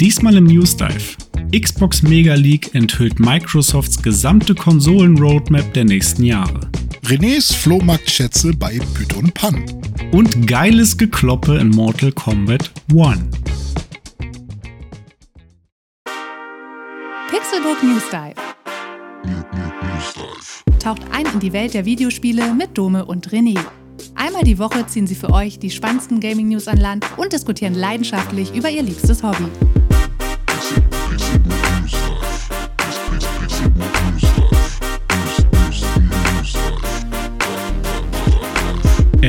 Diesmal im News Dive. Xbox Mega League enthüllt Microsofts gesamte Konsolen-Roadmap der nächsten Jahre. Renés Flohmarktschätze bei Pyth und Pan. Und geiles Gekloppe in Mortal Kombat 1. Pixelbook News Dive. Taucht ein in die Welt der Videospiele mit Dome und René. Einmal die Woche ziehen sie für euch die spannendsten Gaming-News an Land und diskutieren leidenschaftlich über ihr liebstes Hobby.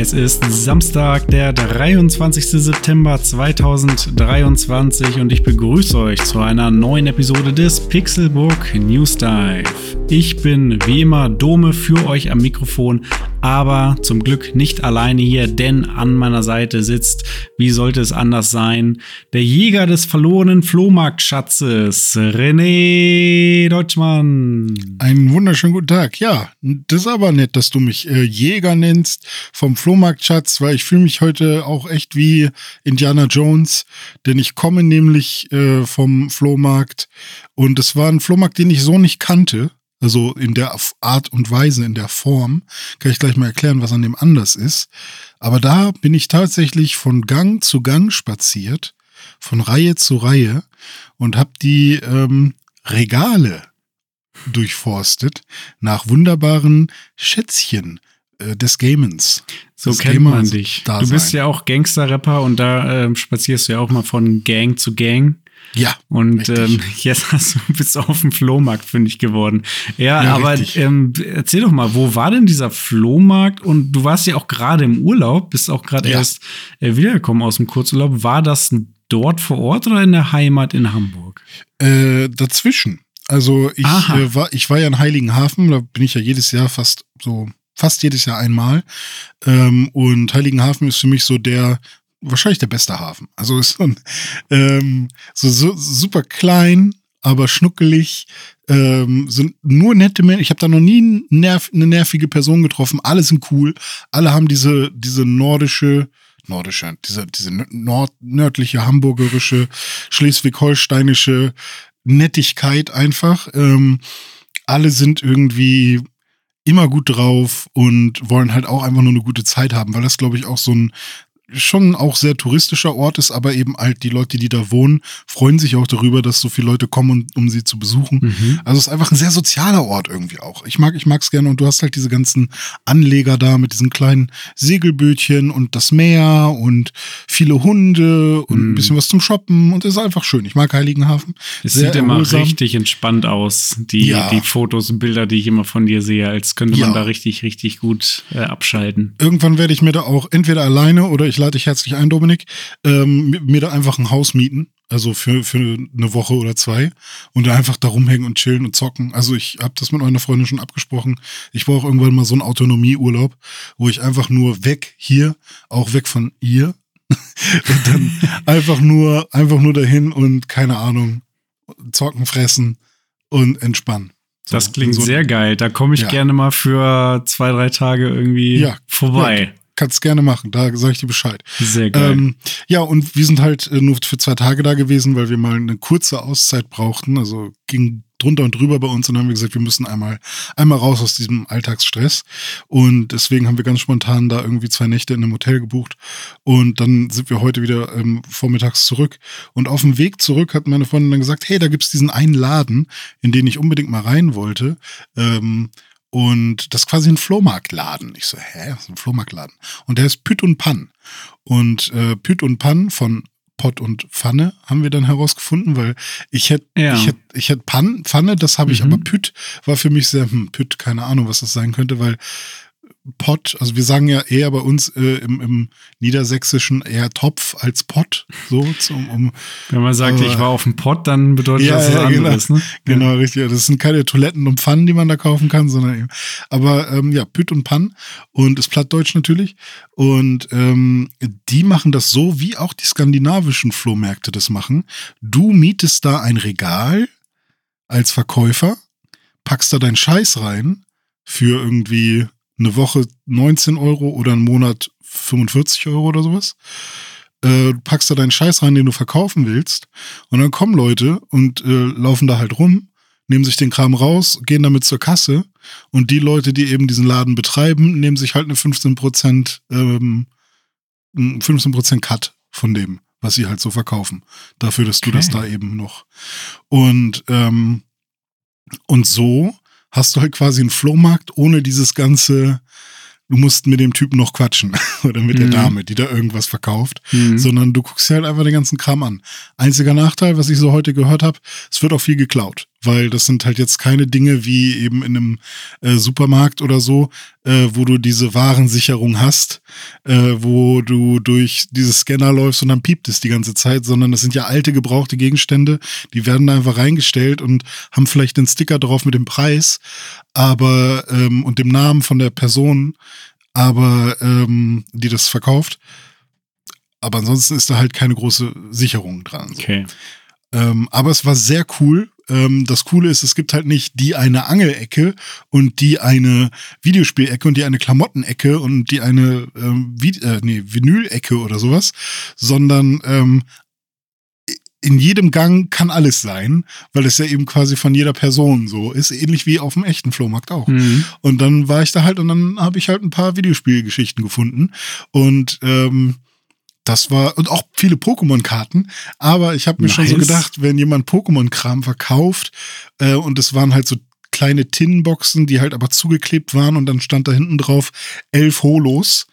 Es ist Samstag, der 23. September 2023 und ich begrüße euch zu einer neuen Episode des Pixelbook News Dive. Ich bin wie immer Dome für euch am Mikrofon, aber zum Glück nicht alleine hier, denn an meiner Seite sitzt, wie sollte es anders sein, der Jäger des verlorenen Flohmarktschatzes, René Deutschmann. Einen wunderschönen guten Tag. Ja, das ist aber nett, dass du mich äh, Jäger nennst vom Flohmarktschatz, weil ich fühle mich heute auch echt wie Indiana Jones, denn ich komme nämlich äh, vom Flohmarkt und es war ein Flohmarkt, den ich so nicht kannte. Also in der Art und Weise, in der Form. Kann ich gleich mal erklären, was an dem anders ist. Aber da bin ich tatsächlich von Gang zu Gang spaziert, von Reihe zu Reihe und habe die ähm, Regale durchforstet nach wunderbaren Schätzchen des Gamens. So kennt man dich. Du bist ja auch Gangster-Rapper und da äh, spazierst du ja auch mal von Gang zu Gang. Ja. Und ähm, jetzt hast du, bist du auf dem Flohmarkt, finde ich, geworden. Ja, ja aber ähm, erzähl doch mal, wo war denn dieser Flohmarkt? Und du warst ja auch gerade im Urlaub, bist auch gerade ja. erst äh, wiedergekommen aus dem Kurzurlaub. War das dort vor Ort oder in der Heimat in Hamburg? Äh, dazwischen. Also ich äh, war, ich war ja in Heiligenhafen, da bin ich ja jedes Jahr fast so fast jedes Jahr einmal. Ähm, und Heiligenhafen ist für mich so der wahrscheinlich der beste Hafen. Also ist so, ein, ähm, so, so super klein, aber schnuckelig. Ähm, sind nur nette Menschen. Ich habe da noch nie nerv eine nervige Person getroffen. Alle sind cool. Alle haben diese, diese nordische, nordische, diese, diese nord, nördliche, hamburgerische, schleswig-holsteinische Nettigkeit einfach. Ähm, alle sind irgendwie immer gut drauf und wollen halt auch einfach nur eine gute Zeit haben, weil das, glaube ich, auch so ein, schon auch sehr touristischer Ort ist, aber eben halt die Leute, die da wohnen, freuen sich auch darüber, dass so viele Leute kommen, um sie zu besuchen. Mhm. Also es ist einfach ein sehr sozialer Ort irgendwie auch. Ich mag, ich mag's gerne und du hast halt diese ganzen Anleger da mit diesen kleinen Segelbötchen und das Meer und viele Hunde und mhm. ein bisschen was zum Shoppen und es ist einfach schön. Ich mag Heiligenhafen. Es sehr sieht erholsam. immer richtig entspannt aus. Die, ja. die Fotos und Bilder, die ich immer von dir sehe, als könnte man ja. da richtig, richtig gut äh, abschalten. Irgendwann werde ich mir da auch entweder alleine oder ich lade dich herzlich ein, Dominik, ähm, mir da einfach ein Haus mieten, also für, für eine Woche oder zwei und da einfach da rumhängen und chillen und zocken. Also ich habe das mit meiner Freundin schon abgesprochen. Ich brauche irgendwann mal so einen Autonomieurlaub, wo ich einfach nur weg hier, auch weg von ihr und dann einfach nur, einfach nur dahin und keine Ahnung, zocken, fressen und entspannen. So, das klingt so sehr geil. Da komme ich ja. gerne mal für zwei, drei Tage irgendwie ja, vorbei kannst gerne machen. Da sage ich dir Bescheid. Sehr geil. Ähm, ja, und wir sind halt äh, nur für zwei Tage da gewesen, weil wir mal eine kurze Auszeit brauchten. Also ging drunter und drüber bei uns und dann haben wir gesagt, wir müssen einmal, einmal raus aus diesem Alltagsstress. Und deswegen haben wir ganz spontan da irgendwie zwei Nächte in einem Hotel gebucht. Und dann sind wir heute wieder ähm, vormittags zurück. Und auf dem Weg zurück hat meine Freundin dann gesagt, hey, da gibt's diesen einen Laden, in den ich unbedingt mal rein wollte. Ähm, und das ist quasi ein Flohmarktladen. Ich so, hä, was ist ein Flohmarktladen? Und der ist Püt und Pan. Und äh, Püt und Pan von Pott und Pfanne haben wir dann herausgefunden, weil ich hätte, ja. ich hätte, ich hätte Pan, Pfanne, das habe ich, mhm. aber Püt war für mich sehr, hm, Püt, keine Ahnung, was das sein könnte, weil Pott, also wir sagen ja eher bei uns äh, im, im Niedersächsischen eher Topf als Pott. So, zum, um, Wenn man sagt, aber, ich war auf dem Pott, dann bedeutet ja, das was ja, genau. anderes. Ne? Genau, ja. richtig. Das sind keine Toiletten und Pfannen, die man da kaufen kann, sondern eben. Aber ähm, ja, Püt und Pann und ist Plattdeutsch natürlich. Und ähm, die machen das so, wie auch die skandinavischen Flohmärkte das machen. Du mietest da ein Regal als Verkäufer, packst da deinen Scheiß rein für irgendwie eine Woche 19 Euro oder einen Monat 45 Euro oder sowas. äh, du packst da deinen Scheiß rein, den du verkaufen willst, und dann kommen Leute und äh, laufen da halt rum, nehmen sich den Kram raus, gehen damit zur Kasse und die Leute, die eben diesen Laden betreiben, nehmen sich halt eine 15%, ähm, 15% Cut von dem, was sie halt so verkaufen. Dafür, dass du das da eben noch. Und, ähm, und so hast du halt quasi einen Flohmarkt ohne dieses ganze, du musst mit dem Typen noch quatschen oder mit mhm. der Dame, die da irgendwas verkauft, mhm. sondern du guckst dir halt einfach den ganzen Kram an. Einziger Nachteil, was ich so heute gehört habe, es wird auch viel geklaut, weil das sind halt jetzt keine Dinge wie eben in einem äh, Supermarkt oder so, äh, wo du diese Warensicherung hast, äh, wo du durch diese Scanner läufst und dann piept es die ganze Zeit, sondern das sind ja alte gebrauchte Gegenstände, die werden da einfach reingestellt und haben vielleicht den Sticker drauf mit dem Preis, aber ähm, und dem Namen von der Person, aber ähm, die das verkauft. Aber ansonsten ist da halt keine große Sicherung dran. So. Okay. Ähm, aber es war sehr cool. Ähm, das Coole ist, es gibt halt nicht die eine Angelecke und die eine Videospielecke und die eine Klamottenecke und die eine ähm, äh, nee, Vinylecke oder sowas, sondern ähm, in jedem Gang kann alles sein, weil es ja eben quasi von jeder Person so ist, ähnlich wie auf dem echten Flohmarkt auch. Mhm. Und dann war ich da halt und dann habe ich halt ein paar Videospielgeschichten gefunden und ähm, das war und auch viele Pokémon-Karten. Aber ich habe mir nice. schon so gedacht, wenn jemand Pokémon-Kram verkauft äh, und es waren halt so kleine Tinnenboxen, die halt aber zugeklebt waren und dann stand da hinten drauf elf Holos.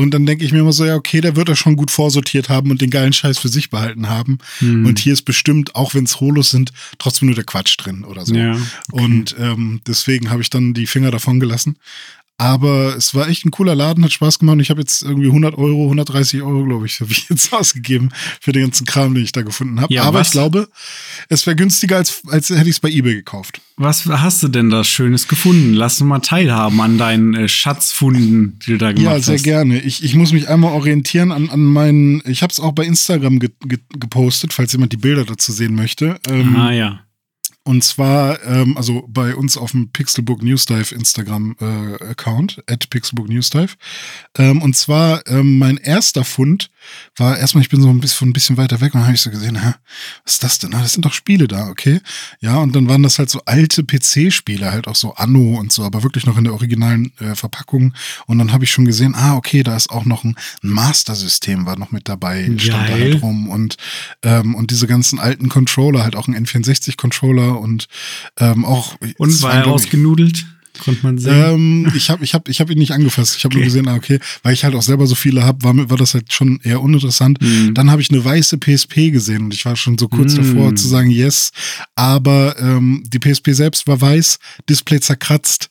Und dann denke ich mir immer so, ja, okay, der wird das schon gut vorsortiert haben und den geilen Scheiß für sich behalten haben. Hm. Und hier ist bestimmt, auch wenn es Holos sind, trotzdem nur der Quatsch drin oder so. Ja, okay. Und ähm, deswegen habe ich dann die Finger davon gelassen. Aber es war echt ein cooler Laden, hat Spaß gemacht. Ich habe jetzt irgendwie 100 Euro, 130 Euro, glaube ich, habe ich jetzt ausgegeben für den ganzen Kram, den ich da gefunden habe. Ja, Aber was? ich glaube, es wäre günstiger, als, als hätte ich es bei eBay gekauft. Was hast du denn da Schönes gefunden? Lass uns mal teilhaben an deinen äh, Schatzfunden, die du da gemacht hast. Ja, sehr hast. gerne. Ich, ich muss mich einmal orientieren an, an meinen, ich habe es auch bei Instagram ge, ge, gepostet, falls jemand die Bilder dazu sehen möchte. Ähm, ah ja. Und zwar, ähm, also bei uns auf dem Pixelbook Newsdive Instagram-Account, äh, at Pixelbook Newsdive. Ähm, und zwar, ähm, mein erster Fund war erstmal, ich bin so ein bisschen, ein bisschen weiter weg und habe ich so gesehen, hä, was ist das denn? Ah, das sind doch Spiele da, okay. Ja, und dann waren das halt so alte PC-Spiele, halt auch so Anno und so, aber wirklich noch in der originalen äh, Verpackung. Und dann habe ich schon gesehen, ah, okay, da ist auch noch ein Master-System war noch mit dabei, Geil. stand da halt rum. Und, ähm, und diese ganzen alten Controller, halt auch ein N64-Controller und ähm, auch. Und war er ausgenudelt? Konnte man sehen? Ähm, ich habe ich hab, ich hab ihn nicht angefasst. Ich habe okay. nur gesehen, ah, okay, weil ich halt auch selber so viele habe, war, war das halt schon eher uninteressant. Mhm. Dann habe ich eine weiße PSP gesehen und ich war schon so kurz mhm. davor zu sagen, yes. Aber ähm, die PSP selbst war weiß, Display zerkratzt.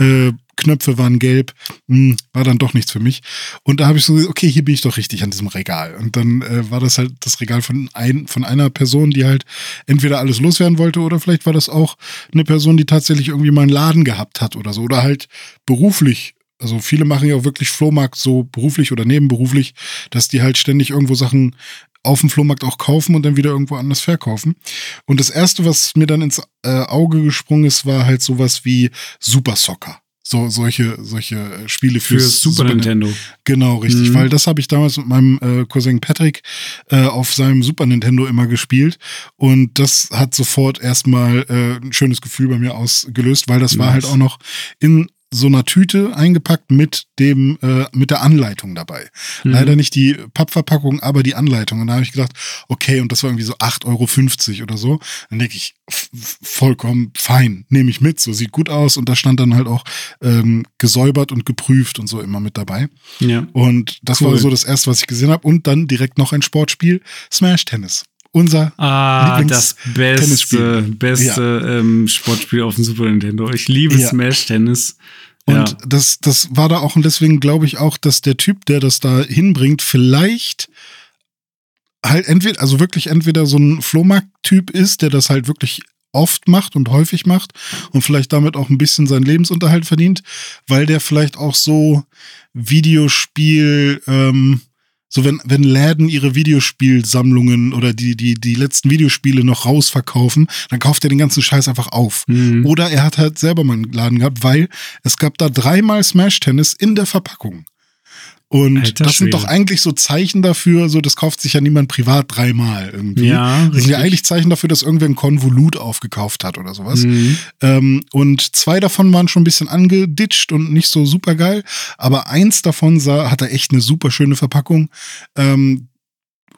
Äh, Knöpfe waren gelb, hm, war dann doch nichts für mich. Und da habe ich so, okay, hier bin ich doch richtig an diesem Regal. Und dann äh, war das halt das Regal von, ein, von einer Person, die halt entweder alles loswerden wollte oder vielleicht war das auch eine Person, die tatsächlich irgendwie mal einen Laden gehabt hat oder so. Oder halt beruflich also viele machen ja auch wirklich Flohmarkt so beruflich oder nebenberuflich, dass die halt ständig irgendwo Sachen auf dem Flohmarkt auch kaufen und dann wieder irgendwo anders verkaufen. Und das erste, was mir dann ins äh, Auge gesprungen ist, war halt sowas wie Super Soccer so solche solche Spiele für Super, Super Nintendo. Genau, richtig, mhm. weil das habe ich damals mit meinem äh, Cousin Patrick äh, auf seinem Super Nintendo immer gespielt und das hat sofort erstmal äh, ein schönes Gefühl bei mir ausgelöst, weil das nice. war halt auch noch in so einer Tüte eingepackt mit dem äh, mit der Anleitung dabei. Mhm. Leider nicht die Pappverpackung, aber die Anleitung. Und da habe ich gedacht, okay, und das war irgendwie so 8,50 Euro oder so. Dann denke ich, vollkommen fein, nehme ich mit, so sieht gut aus. Und da stand dann halt auch ähm, gesäubert und geprüft und so immer mit dabei. Ja. Und das cool. war so das erste, was ich gesehen habe. Und dann direkt noch ein Sportspiel, Smash Tennis unser ah, das beste, beste ja. ähm, Sportspiel auf dem Super Nintendo. Ich liebe ja. Smash Tennis. Und ja. das, das war da auch, und deswegen glaube ich auch, dass der Typ, der das da hinbringt, vielleicht halt entweder, also wirklich entweder so ein Flohmarkt-Typ ist, der das halt wirklich oft macht und häufig macht und vielleicht damit auch ein bisschen seinen Lebensunterhalt verdient, weil der vielleicht auch so Videospiel, ähm, so wenn, wenn Läden ihre Videospielsammlungen oder die, die, die letzten Videospiele noch rausverkaufen, dann kauft er den ganzen Scheiß einfach auf. Mhm. Oder er hat halt selber mal einen Laden gehabt, weil es gab da dreimal Smash Tennis in der Verpackung. Und Alter das sind doch eigentlich so Zeichen dafür, so das kauft sich ja niemand privat dreimal irgendwie. Ja, das sind ja eigentlich Zeichen dafür, dass irgendwer ein Konvolut aufgekauft hat oder sowas. Mhm. Ähm, und zwei davon waren schon ein bisschen angeditscht und nicht so super geil, aber eins davon sah, hatte echt eine super schöne Verpackung. Ähm,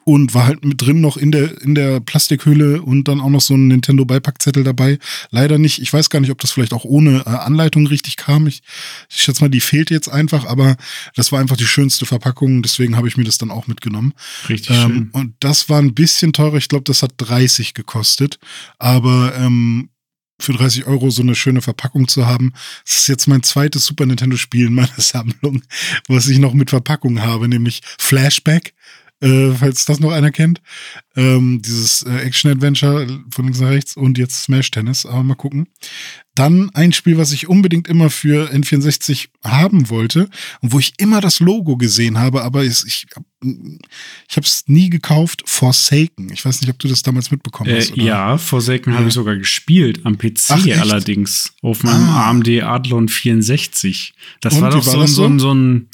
und war halt mit drin noch in der, in der Plastikhülle und dann auch noch so ein Nintendo Beipackzettel dabei. Leider nicht, ich weiß gar nicht, ob das vielleicht auch ohne äh, Anleitung richtig kam. Ich, ich schätze mal, die fehlt jetzt einfach, aber das war einfach die schönste Verpackung, deswegen habe ich mir das dann auch mitgenommen. Richtig ähm, schön. Und das war ein bisschen teurer, ich glaube, das hat 30 gekostet, aber ähm, für 30 Euro so eine schöne Verpackung zu haben. Das ist jetzt mein zweites Super Nintendo-Spiel in meiner Sammlung, was ich noch mit Verpackung habe, nämlich Flashback äh, falls das noch einer kennt. Ähm, dieses äh, Action-Adventure von links nach rechts und jetzt Smash Tennis, aber mal gucken. Dann ein Spiel, was ich unbedingt immer für N64 haben wollte und wo ich immer das Logo gesehen habe, aber ich, ich, ich habe es nie gekauft, Forsaken. Ich weiß nicht, ob du das damals mitbekommen hast. Äh, ja, Forsaken ja. habe ich sogar gespielt, am PC Ach, allerdings, auf meinem ah. AMD Adlon 64. Das und, war doch so, war so, so, ein, so ein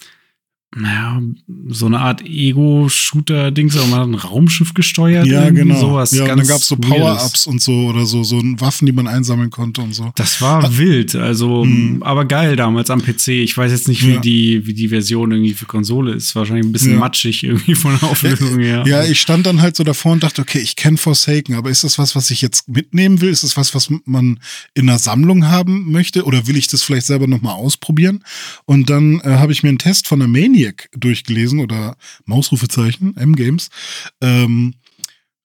naja, so eine Art Ego-Shooter-Dings, aber man hat ein Raumschiff gesteuert. Ja, genau. Sowas ja, und dann gab es so Power-Ups und so oder so, so Waffen, die man einsammeln konnte und so. Das war Hat, wild, also, mhm. aber geil damals am PC. Ich weiß jetzt nicht, wie, ja. die, wie die Version irgendwie für Konsole ist. Wahrscheinlich ein bisschen ja. matschig irgendwie von der Auflösung her. Ja, ich stand dann halt so davor und dachte, okay, ich kenne Forsaken, aber ist das was, was ich jetzt mitnehmen will? Ist das was, was man in einer Sammlung haben möchte? Oder will ich das vielleicht selber nochmal ausprobieren? Und dann äh, habe ich mir einen Test von der Mania Maniac durchgelesen oder Mausrufezeichen, M-Games. Ähm,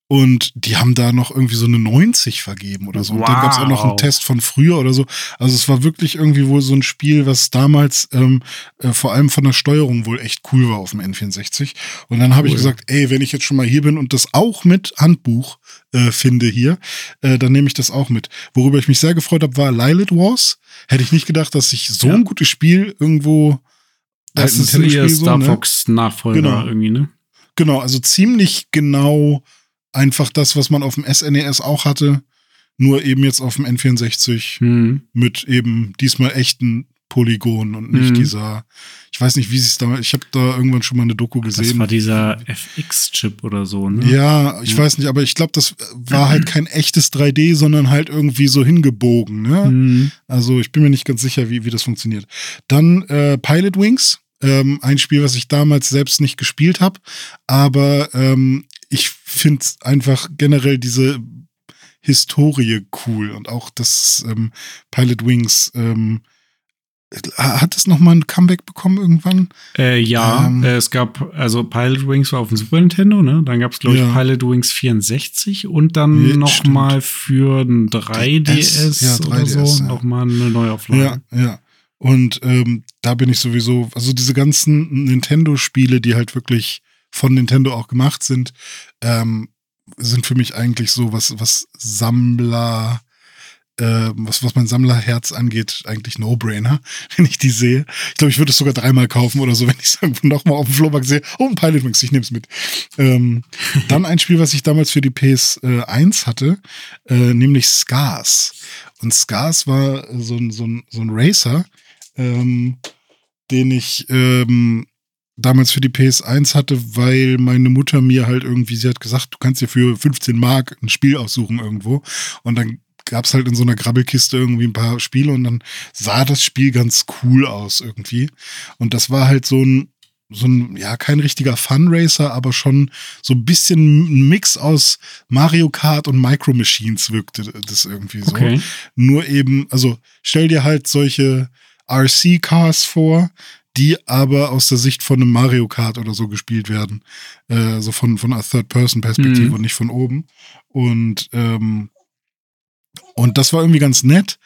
und die haben da noch irgendwie so eine 90 vergeben oder so. Wow. Und dann gab es auch noch einen Test von früher oder so. Also es war wirklich irgendwie wohl so ein Spiel, was damals ähm, äh, vor allem von der Steuerung wohl echt cool war auf dem N64. Und dann habe cool. ich gesagt, ey, wenn ich jetzt schon mal hier bin und das auch mit Handbuch äh, finde hier, äh, dann nehme ich das auch mit. Worüber ich mich sehr gefreut habe, war Lilith Wars. Hätte ich nicht gedacht, dass ich so ja. ein gutes Spiel irgendwo das ist ihr Star ne? Fox Nachfolger genau. irgendwie, ne? Genau, also ziemlich genau einfach das, was man auf dem SNES e auch hatte, nur eben jetzt auf dem N64 hm. mit eben diesmal echten Polygon und nicht hm. dieser, ich weiß nicht, wie sie es damals, ich habe da irgendwann schon mal eine Doku gesehen. Das war dieser FX-Chip oder so, ne? Ja, ich ja. weiß nicht, aber ich glaube, das war halt kein echtes 3D, sondern halt irgendwie so hingebogen, ne? Hm. Also ich bin mir nicht ganz sicher, wie, wie das funktioniert. Dann äh, Pilot Wings, ähm, ein Spiel, was ich damals selbst nicht gespielt habe, aber ähm, ich finde einfach generell diese Historie cool und auch das ähm, Pilot Wings. Ähm, hat es nochmal ein Comeback bekommen irgendwann? Äh, ja, ähm, äh, es gab, also Pilot Wings war auf dem Super Nintendo, ne? Dann gab es, glaube ich, ja. Pilot Wings 64 und dann ja, nochmal für ein 3DS, ja, 3DS oder so ja. nochmal eine Neuauflage. Ja, ja. Und ähm, da bin ich sowieso, also diese ganzen Nintendo-Spiele, die halt wirklich von Nintendo auch gemacht sind, ähm, sind für mich eigentlich so, was, was Sammler, äh, was, was mein Sammlerherz angeht, eigentlich No-Brainer, wenn ich die sehe. Ich glaube, ich würde es sogar dreimal kaufen oder so, wenn ich es irgendwo nochmal auf dem Flohmarkt sehe. Oh, ein Pilot Wings, ich nehme es mit. Ähm, dann ein Spiel, was ich damals für die PS1 hatte, äh, nämlich Scars. Und Scars war so ein, so ein, so ein Racer, ähm, den ich ähm, damals für die PS1 hatte, weil meine Mutter mir halt irgendwie, sie hat gesagt, du kannst dir für 15 Mark ein Spiel aussuchen irgendwo. Und dann gab es halt in so einer Grabbelkiste irgendwie ein paar Spiele und dann sah das Spiel ganz cool aus irgendwie. Und das war halt so ein, so ein, ja, kein richtiger Funracer, aber schon so ein bisschen ein Mix aus Mario Kart und Micro Machines wirkte das irgendwie so. Okay. Nur eben, also stell dir halt solche RC-Cars vor, die aber aus der Sicht von einem Mario Kart oder so gespielt werden. Äh, also von, von einer Third-Person-Perspektive mhm. und nicht von oben. Und, ähm, und das war irgendwie ganz nett,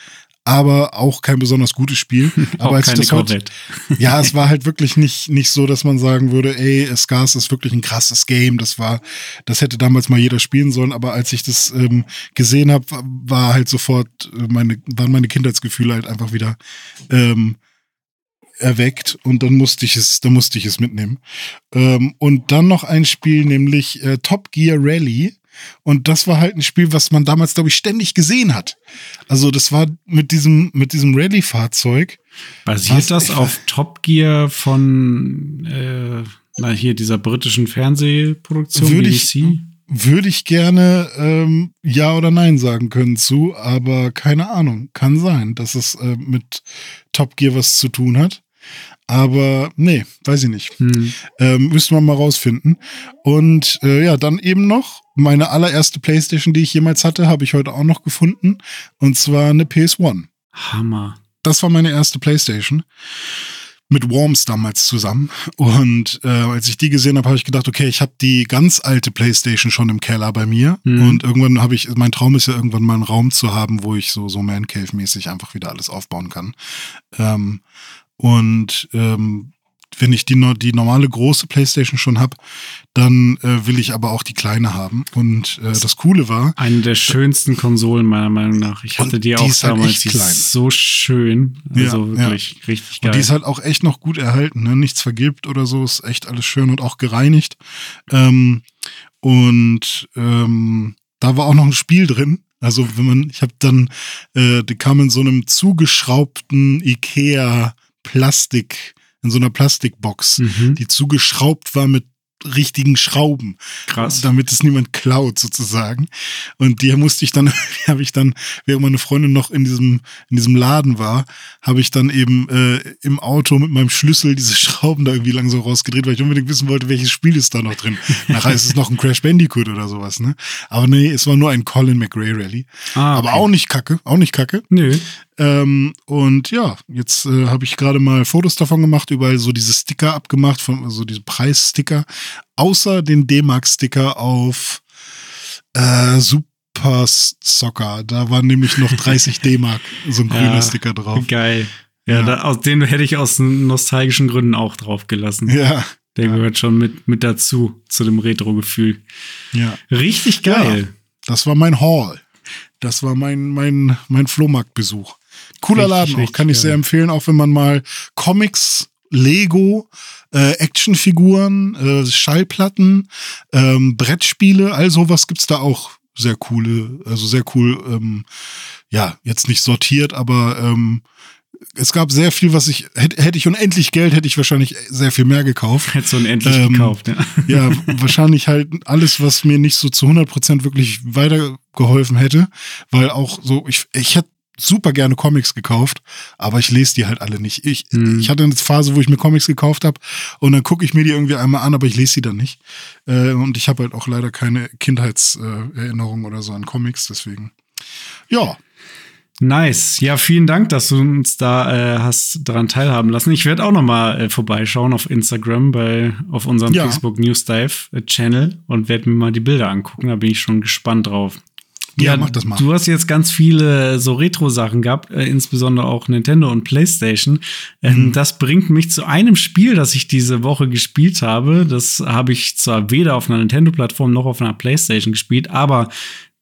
aber auch kein besonders gutes Spiel. aber als ich das heute, ja, es war halt wirklich nicht, nicht so, dass man sagen würde, ey, Scars ist wirklich ein krasses Game. Das war, das hätte damals mal jeder spielen sollen. Aber als ich das ähm, gesehen habe, war halt sofort äh, meine, waren meine Kindheitsgefühle halt einfach wieder ähm, erweckt und dann musste ich es, dann musste ich es mitnehmen. Ähm, und dann noch ein Spiel, nämlich äh, Top Gear Rally Und das war halt ein Spiel, was man damals, glaube ich, ständig gesehen hat. Also das war mit diesem, mit diesem Rallye-Fahrzeug. Basiert das auf Top Gear von äh, na, hier dieser britischen Fernsehproduktion würde ich, würde ich gerne ähm, Ja oder Nein sagen können zu, aber keine Ahnung. Kann sein, dass es äh, mit Top Gear was zu tun hat. Aber nee, weiß ich nicht. Hm. Ähm, müssten wir mal rausfinden. Und äh, ja, dann eben noch meine allererste Playstation, die ich jemals hatte, habe ich heute auch noch gefunden. Und zwar eine PS1. Hammer. Das war meine erste Playstation mit Worms damals zusammen. Und äh, als ich die gesehen habe, habe ich gedacht, okay, ich habe die ganz alte PlayStation schon im Keller bei mir. Mhm. Und irgendwann habe ich, mein Traum ist ja irgendwann mal einen Raum zu haben, wo ich so, so Man Cave-mäßig einfach wieder alles aufbauen kann. Ähm, und ähm, wenn ich die, die normale große Playstation schon habe, dann äh, will ich aber auch die kleine haben. Und äh, das Coole war. Eine der schönsten Konsolen meiner Meinung nach. Ich hatte die, die auch halt damals. Halt die ist so schön. Also ja, wirklich ja. richtig geil. Und die ist halt auch echt noch gut erhalten. Ne? Nichts vergibt oder so. Ist echt alles schön und auch gereinigt. Ähm, und ähm, da war auch noch ein Spiel drin. Also wenn man, ich habe dann, äh, die kam in so einem zugeschraubten Ikea Plastik, in so einer Plastikbox, mhm. die zugeschraubt war mit richtigen Schrauben. Krass. Damit es niemand klaut, sozusagen. Und die musste ich dann, habe ich dann, während meine Freundin noch in diesem, in diesem Laden war, habe ich dann eben äh, im Auto mit meinem Schlüssel diese Schrauben da irgendwie langsam rausgedreht, weil ich unbedingt wissen wollte, welches Spiel ist da noch drin. Nachher ist es noch ein Crash Bandicoot oder sowas, ne? Aber nee, es war nur ein Colin McRae Rally. Ah, okay. Aber auch nicht kacke, auch nicht kacke. Nö. Ähm, und ja, jetzt äh, habe ich gerade mal Fotos davon gemacht, überall so diese Sticker abgemacht, von, also diese Preissticker, außer den D-Mark-Sticker auf äh, Super Soccer. Da war nämlich noch 30 D-Mark, so ein grüner ja, Sticker drauf. Geil. Ja, ja. Da, aus, den hätte ich aus nostalgischen Gründen auch drauf gelassen. Ja. Der ja. gehört schon mit, mit dazu, zu dem Retro-Gefühl. Ja. Richtig geil. Das war mein Haul. Das war mein, mein, mein Flohmarktbesuch. Cooler Laden auch, kann ich sehr empfehlen, auch wenn man mal Comics, Lego, äh, Actionfiguren, äh, Schallplatten, ähm, Brettspiele, all sowas gibt's da auch sehr coole, also sehr cool, ähm, ja, jetzt nicht sortiert, aber ähm, es gab sehr viel, was ich, hätte, hätte ich unendlich Geld, hätte ich wahrscheinlich sehr viel mehr gekauft. Hätte so unendlich ähm, gekauft, ja. Ja, wahrscheinlich halt alles, was mir nicht so zu 100 Prozent wirklich weitergeholfen hätte, weil auch so, ich, ich hätte super gerne Comics gekauft, aber ich lese die halt alle nicht. Ich, hm. ich hatte eine Phase, wo ich mir Comics gekauft habe und dann gucke ich mir die irgendwie einmal an, aber ich lese sie dann nicht. Äh, und ich habe halt auch leider keine Kindheitserinnerung oder so an Comics, deswegen. Ja, Nice. Ja, vielen Dank, dass du uns da äh, hast daran teilhaben lassen. Ich werde auch noch mal äh, vorbeischauen auf Instagram bei auf unserem ja. Facebook News Dive äh, Channel und werde mir mal die Bilder angucken. Da bin ich schon gespannt drauf. Ja, ja, mach das mal. Du hast jetzt ganz viele so Retro-Sachen gehabt, äh, insbesondere auch Nintendo und PlayStation. Ähm, mhm. Das bringt mich zu einem Spiel, das ich diese Woche gespielt habe. Das habe ich zwar weder auf einer Nintendo-Plattform noch auf einer PlayStation gespielt, aber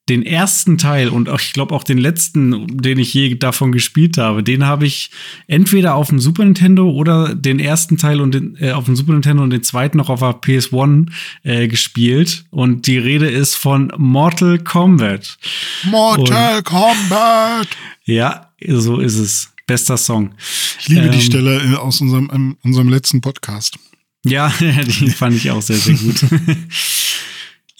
den ersten Teil und auch, ich glaube auch den letzten, den ich je davon gespielt habe, den habe ich entweder auf dem Super Nintendo oder den ersten Teil und den, äh, auf dem Super Nintendo und den zweiten noch auf der PS1 äh, gespielt. Und die Rede ist von Mortal Kombat. Mortal und, Kombat! Ja, so ist es. Bester Song. Ich liebe ähm, die Stelle äh, aus unserem, unserem letzten Podcast. Ja, die fand ich auch sehr, sehr gut.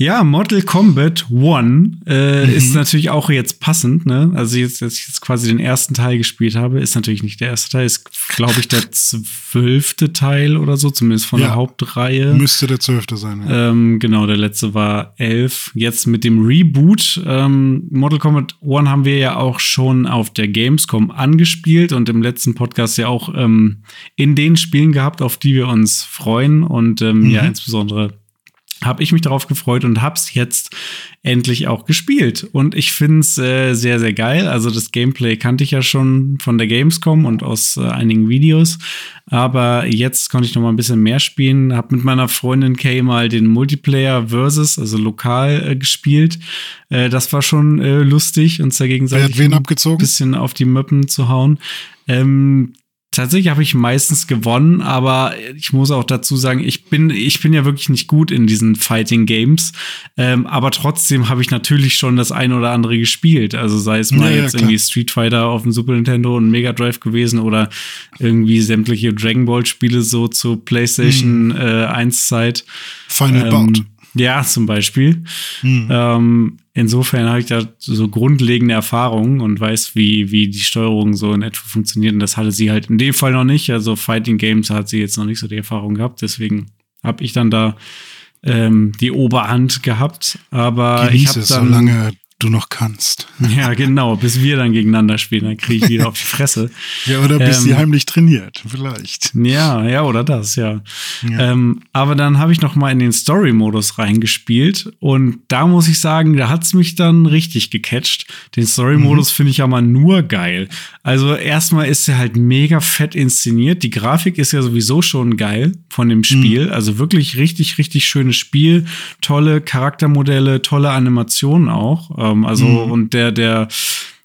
Ja, Mortal Kombat One äh, mhm. ist natürlich auch jetzt passend, ne? Also jetzt, dass ich jetzt quasi den ersten Teil gespielt habe, ist natürlich nicht der erste Teil, ist, glaube ich, der zwölfte Teil oder so, zumindest von ja, der Hauptreihe. Müsste der zwölfte sein, ja. Ähm, genau, der letzte war elf. Jetzt mit dem Reboot. Ähm, Mortal Kombat One haben wir ja auch schon auf der Gamescom angespielt und im letzten Podcast ja auch ähm, in den Spielen gehabt, auf die wir uns freuen und ähm, mhm. ja, insbesondere habe ich mich darauf gefreut und hab's jetzt endlich auch gespielt. Und ich find's äh, sehr, sehr geil. Also das Gameplay kannte ich ja schon von der Gamescom und aus äh, einigen Videos. Aber jetzt konnte ich noch mal ein bisschen mehr spielen. Hab mit meiner Freundin Kay mal den Multiplayer Versus, also lokal, äh, gespielt. Äh, das war schon äh, lustig, uns da gegenseitig wen abgezogen? ein bisschen auf die Möppen zu hauen. Ähm, tatsächlich habe ich meistens gewonnen, aber ich muss auch dazu sagen, ich bin, ich bin ja wirklich nicht gut in diesen Fighting Games. Ähm, aber trotzdem habe ich natürlich schon das ein oder andere gespielt. Also sei es mal ja, jetzt ja, irgendwie Street Fighter auf dem Super Nintendo und Mega Drive gewesen oder irgendwie sämtliche Dragon Ball Spiele so zur PlayStation hm. äh, 1 Zeit. Final ähm, Bout. Ja, zum Beispiel. Hm. Ähm, insofern habe ich da so grundlegende Erfahrungen und weiß, wie, wie die Steuerung so in etwa funktioniert. Und das hatte sie halt in dem Fall noch nicht. Also Fighting Games hat sie jetzt noch nicht so die Erfahrung gehabt. Deswegen habe ich dann da ähm, die Oberhand gehabt. Aber Genieße ich habe dann, solange du noch kannst. Ja, genau, bis wir dann gegeneinander spielen, dann kriege ich wieder auf die Fresse. Ja, oder bis ähm, sie heimlich trainiert, vielleicht. Ja, ja, oder das, ja. ja. Ähm, aber dann habe ich noch mal in den Story-Modus reingespielt und da muss ich sagen, da hat's mich dann richtig gecatcht. Den Story-Modus mhm. finde ich ja mal nur geil. Also erstmal ist er halt mega fett inszeniert. Die Grafik ist ja sowieso schon geil von dem Spiel. Mhm. Also wirklich richtig, richtig schönes Spiel. Tolle Charaktermodelle, tolle Animationen auch ähm, also, mhm. und der, der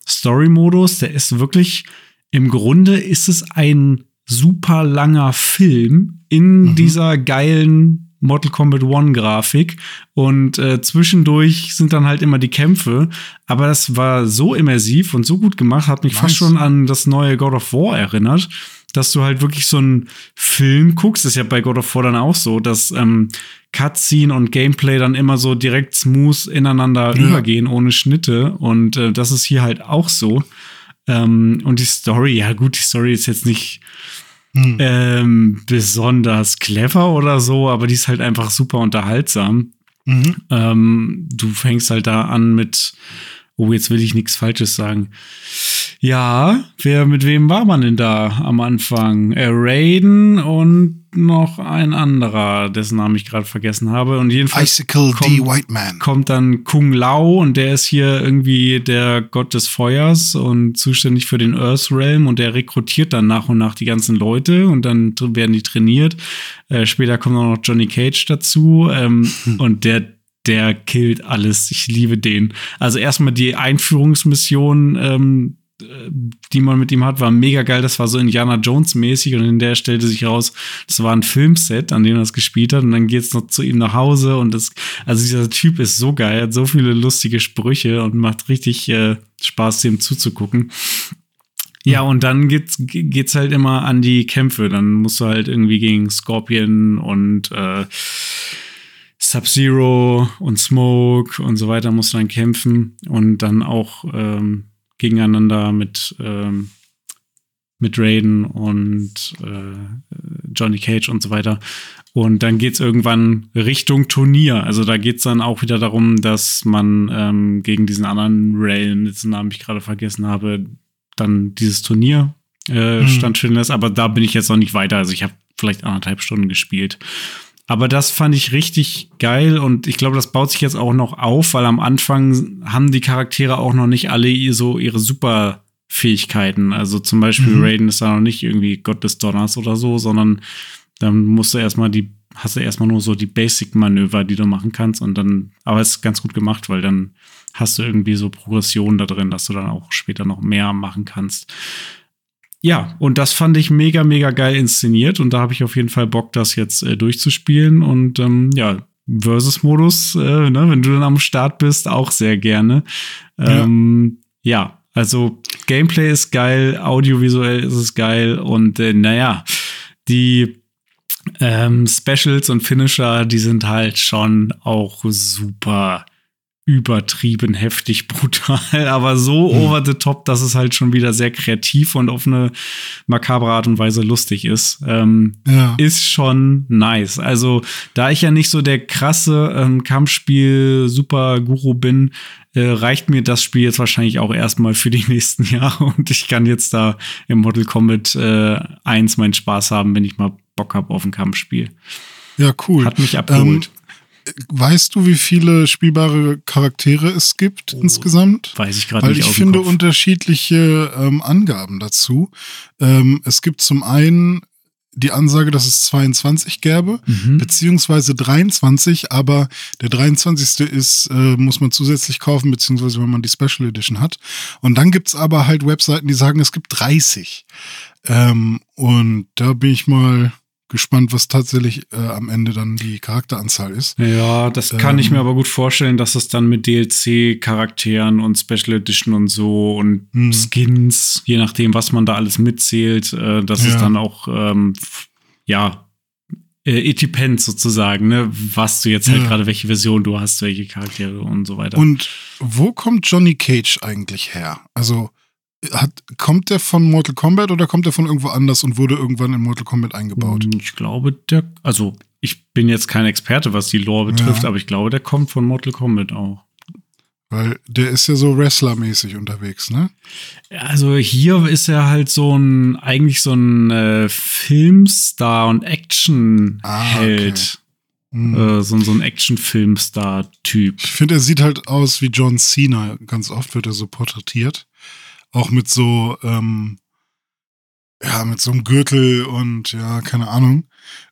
Story-Modus, der ist wirklich, im Grunde ist es ein super langer Film in mhm. dieser geilen Mortal Kombat One Grafik und äh, zwischendurch sind dann halt immer die Kämpfe, aber das war so immersiv und so gut gemacht, hat mich Was? fast schon an das neue God of War erinnert, dass du halt wirklich so einen Film guckst, das ist ja bei God of War dann auch so, dass ähm, Cutscene und Gameplay dann immer so direkt smooth ineinander ja. übergehen, ohne Schnitte. Und äh, das ist hier halt auch so. Ähm, und die Story, ja gut, die Story ist jetzt nicht hm. ähm, besonders clever oder so, aber die ist halt einfach super unterhaltsam. Mhm. Ähm, du fängst halt da an mit Oh, jetzt will ich nichts Falsches sagen. Ja, wer mit wem war man denn da am Anfang? Äh, Raiden und noch ein anderer, dessen Namen ich gerade vergessen habe. Und jedenfalls kommt, kommt dann Kung Lao und der ist hier irgendwie der Gott des Feuers und zuständig für den Earth Realm und der rekrutiert dann nach und nach die ganzen Leute und dann werden die trainiert. Äh, später kommt auch noch Johnny Cage dazu ähm, hm. und der der killt alles. Ich liebe den. Also erstmal die Einführungsmission, ähm, die man mit ihm hat, war mega geil. Das war so Indiana Jones mäßig und in der stellte sich raus, das war ein Filmset, an dem er das gespielt hat und dann geht's noch zu ihm nach Hause und das, also dieser Typ ist so geil, hat so viele lustige Sprüche und macht richtig äh, Spaß, dem zuzugucken. Ja, und dann geht's, geht's halt immer an die Kämpfe. Dann musst du halt irgendwie gegen Scorpion und äh, Sub-Zero und Smoke und so weiter musst du dann kämpfen und dann auch ähm, gegeneinander mit, ähm, mit Raiden und äh, Johnny Cage und so weiter. Und dann geht's irgendwann Richtung Turnier. Also da geht's dann auch wieder darum, dass man ähm, gegen diesen anderen Realm, dessen Namen ich gerade vergessen habe, dann dieses Turnier äh, mhm. stattfinden lässt. Aber da bin ich jetzt noch nicht weiter. Also ich habe vielleicht anderthalb Stunden gespielt. Aber das fand ich richtig geil und ich glaube, das baut sich jetzt auch noch auf, weil am Anfang haben die Charaktere auch noch nicht alle so ihre Superfähigkeiten. Also zum Beispiel mhm. Raiden ist da noch nicht irgendwie Gott des Donners oder so, sondern dann musst du erstmal die, hast du erstmal nur so die Basic-Manöver, die du machen kannst und dann, aber es ist ganz gut gemacht, weil dann hast du irgendwie so Progression da drin, dass du dann auch später noch mehr machen kannst ja, und das fand ich mega, mega geil inszeniert und da habe ich auf jeden Fall Bock, das jetzt äh, durchzuspielen und ähm, ja, Versus-Modus, äh, ne, wenn du dann am Start bist, auch sehr gerne. Ähm, ja. ja. also Gameplay ist geil, audiovisuell ist es geil und äh, naja, die ähm, Specials und Finisher, die sind halt schon auch super übertrieben heftig brutal, aber so mhm. over the top, dass es halt schon wieder sehr kreativ und auf eine makabre Art und Weise lustig ist. Ähm, ja. Ist schon nice. Also, da ich ja nicht so der krasse ähm, Kampfspiel-Super-Guru bin, äh, reicht mir das Spiel jetzt wahrscheinlich auch erstmal für die nächsten Jahre und ich kann jetzt da im Mortal Kombat äh, 1 meinen Spaß haben, wenn ich mal Bock habe auf ein Kampfspiel. Ja, cool. Hat mich abgeholt. Ähm weißt du, wie viele spielbare Charaktere es gibt oh, insgesamt? Weiß ich gerade nicht. Weil ich finde unterschiedliche ähm, Angaben dazu. Ähm, es gibt zum einen die Ansage, dass es 22 gäbe, mhm. beziehungsweise 23, aber der 23. ist, äh, muss man zusätzlich kaufen, beziehungsweise wenn man die Special Edition hat. Und dann gibt's aber halt Webseiten, die sagen, es gibt 30. Ähm, und da bin ich mal gespannt, was tatsächlich äh, am Ende dann die Charakteranzahl ist. Ja, das kann ähm, ich mir aber gut vorstellen, dass es dann mit DLC-Charakteren und Special Edition und so und mh. Skins, je nachdem, was man da alles mitzählt, äh, dass ja. es dann auch, ähm, ja, äh, it depends sozusagen, ne, was du jetzt halt ja. gerade, welche Version du hast, welche Charaktere und so weiter. Und wo kommt Johnny Cage eigentlich her? Also, hat, kommt der von Mortal Kombat oder kommt der von irgendwo anders und wurde irgendwann in Mortal Kombat eingebaut? Hm, ich glaube, der, also ich bin jetzt kein Experte, was die Lore betrifft, ja. aber ich glaube, der kommt von Mortal Kombat auch. Weil der ist ja so Wrestler-mäßig unterwegs, ne? Also hier ist er halt so ein, eigentlich so ein äh, Filmstar und Action-Held. Ah, okay. Mhm. Äh, so, so ein Action-Filmstar-Typ. Ich finde, er sieht halt aus wie John Cena. Ganz oft wird er so porträtiert. Auch mit so, ähm, ja, mit so einem Gürtel und ja, keine Ahnung.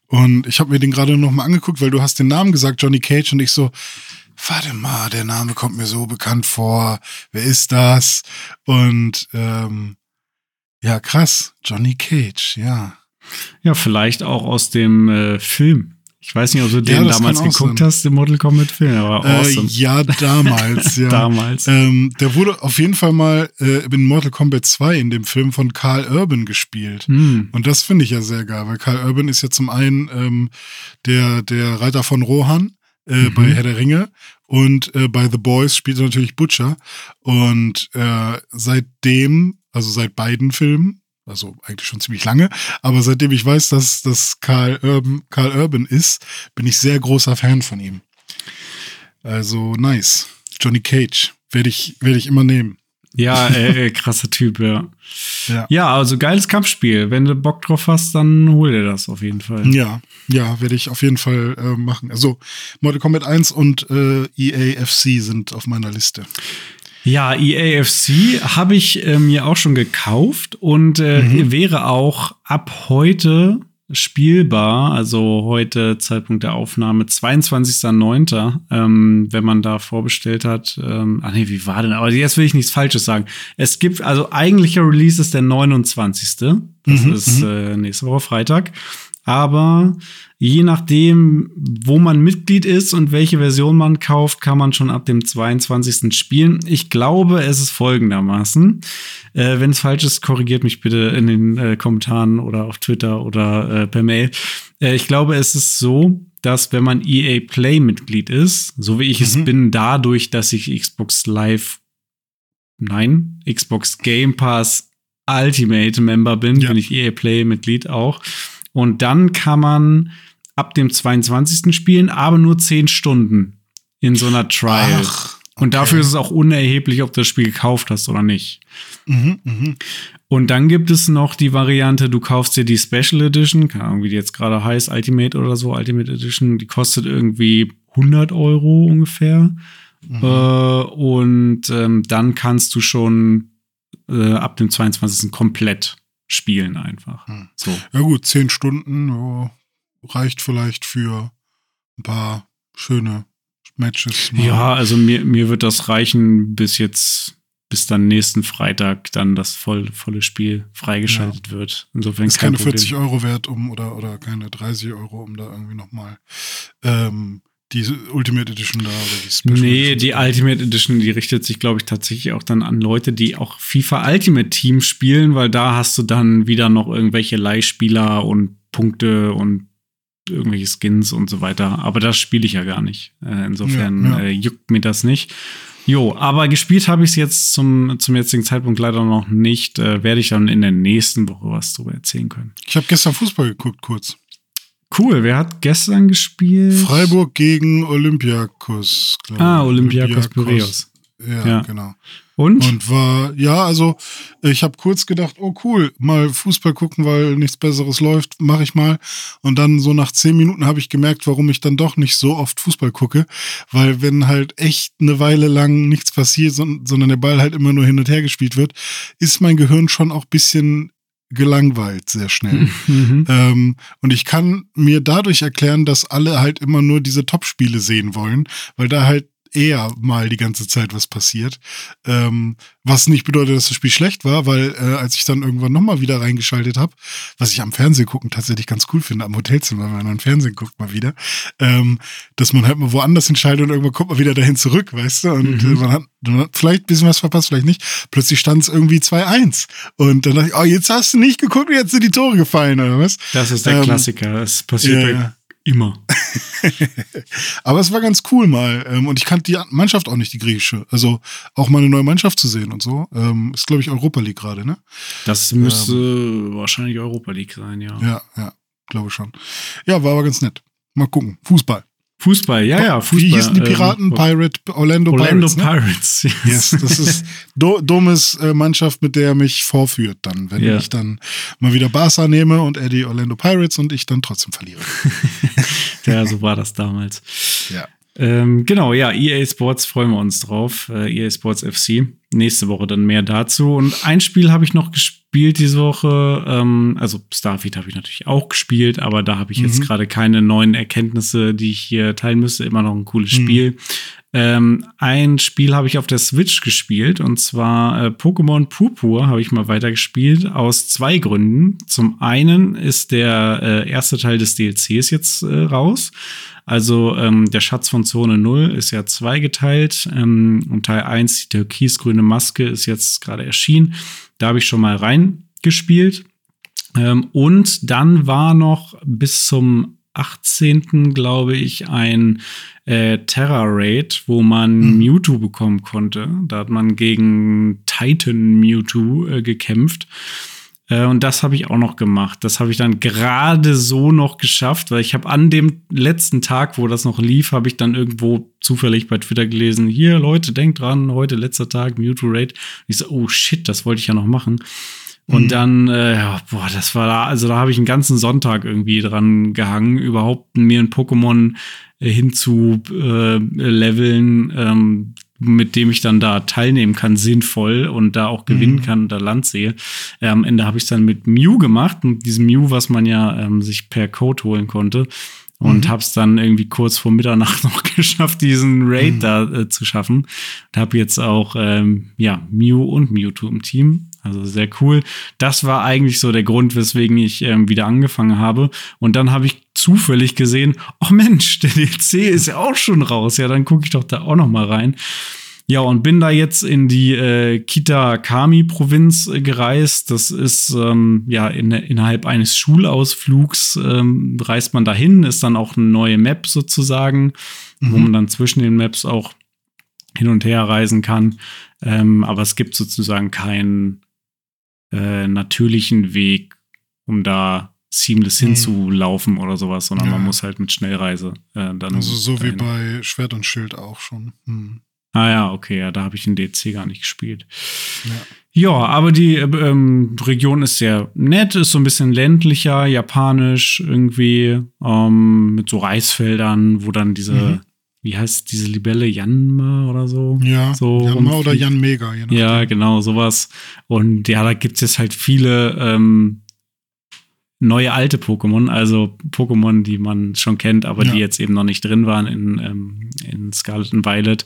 Und ich habe mir den gerade noch mal angeguckt, weil du hast den Namen gesagt, Johnny Cage, und ich so, warte mal, der Name kommt mir so bekannt vor. Wer ist das? Und ähm, ja, krass, Johnny Cage, ja. Ja, vielleicht auch aus dem äh, Film. Ich weiß nicht, ob du den ja, damals geguckt sein. hast, den Mortal Kombat Film, aber äh, awesome. Ja, damals, ja. damals. Ähm, der wurde auf jeden Fall mal äh, in Mortal Kombat 2 in dem Film von Carl Urban gespielt. Hm. Und das finde ich ja sehr geil, weil Carl Urban ist ja zum einen ähm, der, der Reiter von Rohan äh, mhm. bei Herr der Ringe und äh, bei The Boys spielt er natürlich Butcher. Und äh, seitdem, also seit beiden Filmen, also eigentlich schon ziemlich lange, aber seitdem ich weiß, dass das Karl Urban, Karl Urban ist, bin ich sehr großer Fan von ihm. Also nice. Johnny Cage werde ich, werde ich immer nehmen. Ja, äh, krasser Typ, ja. ja. Ja, also geiles Kampfspiel. Wenn du Bock drauf hast, dann hol dir das auf jeden Fall. Ja, ja, werde ich auf jeden Fall äh, machen. Also Mortal Kombat 1 und äh, EAFC sind auf meiner Liste. Ja, EAFC habe ich äh, mir auch schon gekauft und äh, mhm. wäre auch ab heute spielbar, also heute Zeitpunkt der Aufnahme 22.09., ähm, wenn man da vorbestellt hat. Ähm, ach nee, wie war denn? Aber jetzt will ich nichts Falsches sagen. Es gibt, also eigentlicher Release ist der 29. Das mhm, ist mhm. äh, nächste Woche Freitag. Aber je nachdem, wo man Mitglied ist und welche Version man kauft, kann man schon ab dem 22. spielen. Ich glaube, es ist folgendermaßen. Äh, Wenn es falsch ist, korrigiert mich bitte in den äh, Kommentaren oder auf Twitter oder äh, per Mail. Äh, ich glaube, es ist so, dass wenn man EA Play Mitglied ist, so wie ich mhm. es bin, dadurch, dass ich Xbox Live, nein, Xbox Game Pass Ultimate Member bin, ja. bin ich EA Play Mitglied auch und dann kann man ab dem 22. spielen, aber nur 10 Stunden in so einer Trial. Ach, okay. Und dafür ist es auch unerheblich, ob du das Spiel gekauft hast oder nicht. Mhm, mh. Und dann gibt es noch die Variante, du kaufst dir die Special Edition, keine Ahnung, wie die jetzt gerade heißt, Ultimate oder so, Ultimate Edition, die kostet irgendwie 100 Euro ungefähr. Mhm. Äh, und ähm, dann kannst du schon äh, ab dem 22. komplett spielen einfach. Hm. So. Ja gut, zehn Stunden oh, reicht vielleicht für ein paar schöne Matches. Mal. Ja, also mir, mir wird das reichen, bis jetzt, bis dann nächsten Freitag dann das voll, volle Spiel freigeschaltet ja. wird. Insofern ist keine Problem. 40 Euro wert, um oder, oder keine 30 Euro, um da irgendwie nochmal ähm, die Ultimate Edition da oder die Special Nee, die Ultimate Edition, die richtet sich, glaube ich, tatsächlich auch dann an Leute, die auch FIFA Ultimate Team spielen, weil da hast du dann wieder noch irgendwelche Leihspieler und Punkte und irgendwelche Skins und so weiter. Aber das spiele ich ja gar nicht. Äh, insofern ja, ja. Äh, juckt mir das nicht. Jo, aber gespielt habe ich es jetzt zum, zum jetzigen Zeitpunkt leider noch nicht. Äh, werde ich dann in der nächsten Woche was drüber erzählen können. Ich habe gestern Fußball geguckt, kurz. Cool, wer hat gestern gespielt? Freiburg gegen Olympiakos. Ah, Olympiakos, Olympiakos Piraeus. Ja, ja, genau. Und? Und war, ja, also ich habe kurz gedacht, oh cool, mal Fußball gucken, weil nichts Besseres läuft, mache ich mal. Und dann so nach zehn Minuten habe ich gemerkt, warum ich dann doch nicht so oft Fußball gucke. Weil wenn halt echt eine Weile lang nichts passiert, sondern der Ball halt immer nur hin und her gespielt wird, ist mein Gehirn schon auch bisschen gelangweilt sehr schnell. Mhm. Ähm, und ich kann mir dadurch erklären, dass alle halt immer nur diese Top-Spiele sehen wollen, weil da halt eher mal die ganze Zeit was passiert. Ähm, was nicht bedeutet, dass das Spiel schlecht war, weil äh, als ich dann irgendwann nochmal wieder reingeschaltet habe, was ich am Fernsehen gucken tatsächlich ganz cool finde, am Hotelzimmer, wenn man am Fernsehen guckt mal wieder, ähm, dass man halt mal woanders entscheidet und irgendwann kommt man wieder dahin zurück, weißt du? Und mhm. man, hat, man hat vielleicht ein bisschen was verpasst, vielleicht nicht. Plötzlich stand es irgendwie 2-1. Und dann dachte ich, oh, jetzt hast du nicht geguckt, jetzt sind die Tore gefallen, oder was? Das ist der ähm, Klassiker. Das passiert ja, Immer. Aber es war ganz cool mal. Ähm, und ich kannte die Mannschaft auch nicht, die griechische. Also auch mal eine neue Mannschaft zu sehen und so. Ähm, ist, glaube ich, Europa League gerade, ne? Das müsste ähm, wahrscheinlich Europa League sein, ja. Ja, ja, glaube schon. Ja, war aber ganz nett. Mal gucken. Fußball. Fußball, ja, ja, Fußball. Wie hießen die Piraten? Ähm, Pirate, Orlando, Orlando Pirates. Orlando Pirates, ne? yes. yes. Das ist do, dummes äh, Mannschaft, mit der er mich vorführt dann, wenn ja. ich dann mal wieder Barca nehme und er die Orlando Pirates und ich dann trotzdem verliere. ja, so war das damals. Ja. Ähm, genau, ja, EA Sports freuen wir uns drauf. Äh, EA Sports FC. Nächste Woche dann mehr dazu. Und ein Spiel habe ich noch gespielt diese Woche. Ähm, also Starfield habe ich natürlich auch gespielt, aber da habe ich mhm. jetzt gerade keine neuen Erkenntnisse, die ich hier teilen müsste. Immer noch ein cooles mhm. Spiel. Ähm, ein Spiel habe ich auf der Switch gespielt und zwar äh, Pokémon Purpur habe ich mal weitergespielt aus zwei Gründen. Zum einen ist der äh, erste Teil des DLCs jetzt äh, raus. Also ähm, der Schatz von Zone 0 ist ja zweigeteilt ähm, und Teil 1, die türkisgrüne Maske, ist jetzt gerade erschienen. Da habe ich schon mal reingespielt. Ähm, und dann war noch bis zum 18. glaube ich ein äh, Terra Raid, wo man mhm. Mewtwo bekommen konnte. Da hat man gegen Titan Mewtwo äh, gekämpft. Äh, und das habe ich auch noch gemacht. Das habe ich dann gerade so noch geschafft, weil ich habe an dem letzten Tag, wo das noch lief, habe ich dann irgendwo zufällig bei Twitter gelesen, hier Leute, denkt dran, heute letzter Tag, Mewtwo Raid. Und ich so, oh shit, das wollte ich ja noch machen. Und mhm. dann, äh, ja, boah, das war da, also da habe ich einen ganzen Sonntag irgendwie dran gehangen, überhaupt mir ein Pokémon äh, hinzu äh, leveln, ähm, mit dem ich dann da teilnehmen kann, sinnvoll und da auch gewinnen mhm. kann, da Land sehe. Äh, am Ende habe ich es dann mit Mew gemacht, mit diesem Mew, was man ja ähm, sich per Code holen konnte. Und mhm. habe es dann irgendwie kurz vor Mitternacht noch geschafft, diesen Raid mhm. da äh, zu schaffen. Und habe jetzt auch ähm, ja Mew und Mewtwo im Team. Also sehr cool. Das war eigentlich so der Grund, weswegen ich ähm, wieder angefangen habe. Und dann habe ich zufällig gesehen, oh Mensch, der DLC ist ja auch schon raus. Ja, dann gucke ich doch da auch noch mal rein. Ja, und bin da jetzt in die äh, Kita-Kami-Provinz äh, gereist. Das ist ähm, ja in, innerhalb eines Schulausflugs ähm, reist man dahin, ist dann auch eine neue Map sozusagen, mhm. wo man dann zwischen den Maps auch hin und her reisen kann. Ähm, aber es gibt sozusagen keinen äh, natürlichen Weg, um da seamless hm. hinzulaufen oder sowas, sondern ja. man muss halt mit Schnellreise äh, dann. Also so dahin. wie bei Schwert und Schild auch schon. Hm. Ah ja, okay, ja, da habe ich in DC gar nicht gespielt. Ja. Ja, aber die ähm, Region ist sehr nett, ist so ein bisschen ländlicher, japanisch irgendwie, ähm, mit so Reisfeldern, wo dann diese, mhm. Wie heißt diese Libelle, Janma oder so? Ja, so Janma oder Jan Mega. Ja, genau, sowas. Und ja, da gibt es halt viele ähm, neue alte Pokémon, also Pokémon, die man schon kennt, aber ja. die jetzt eben noch nicht drin waren in, ähm, in Scarlet and Violet.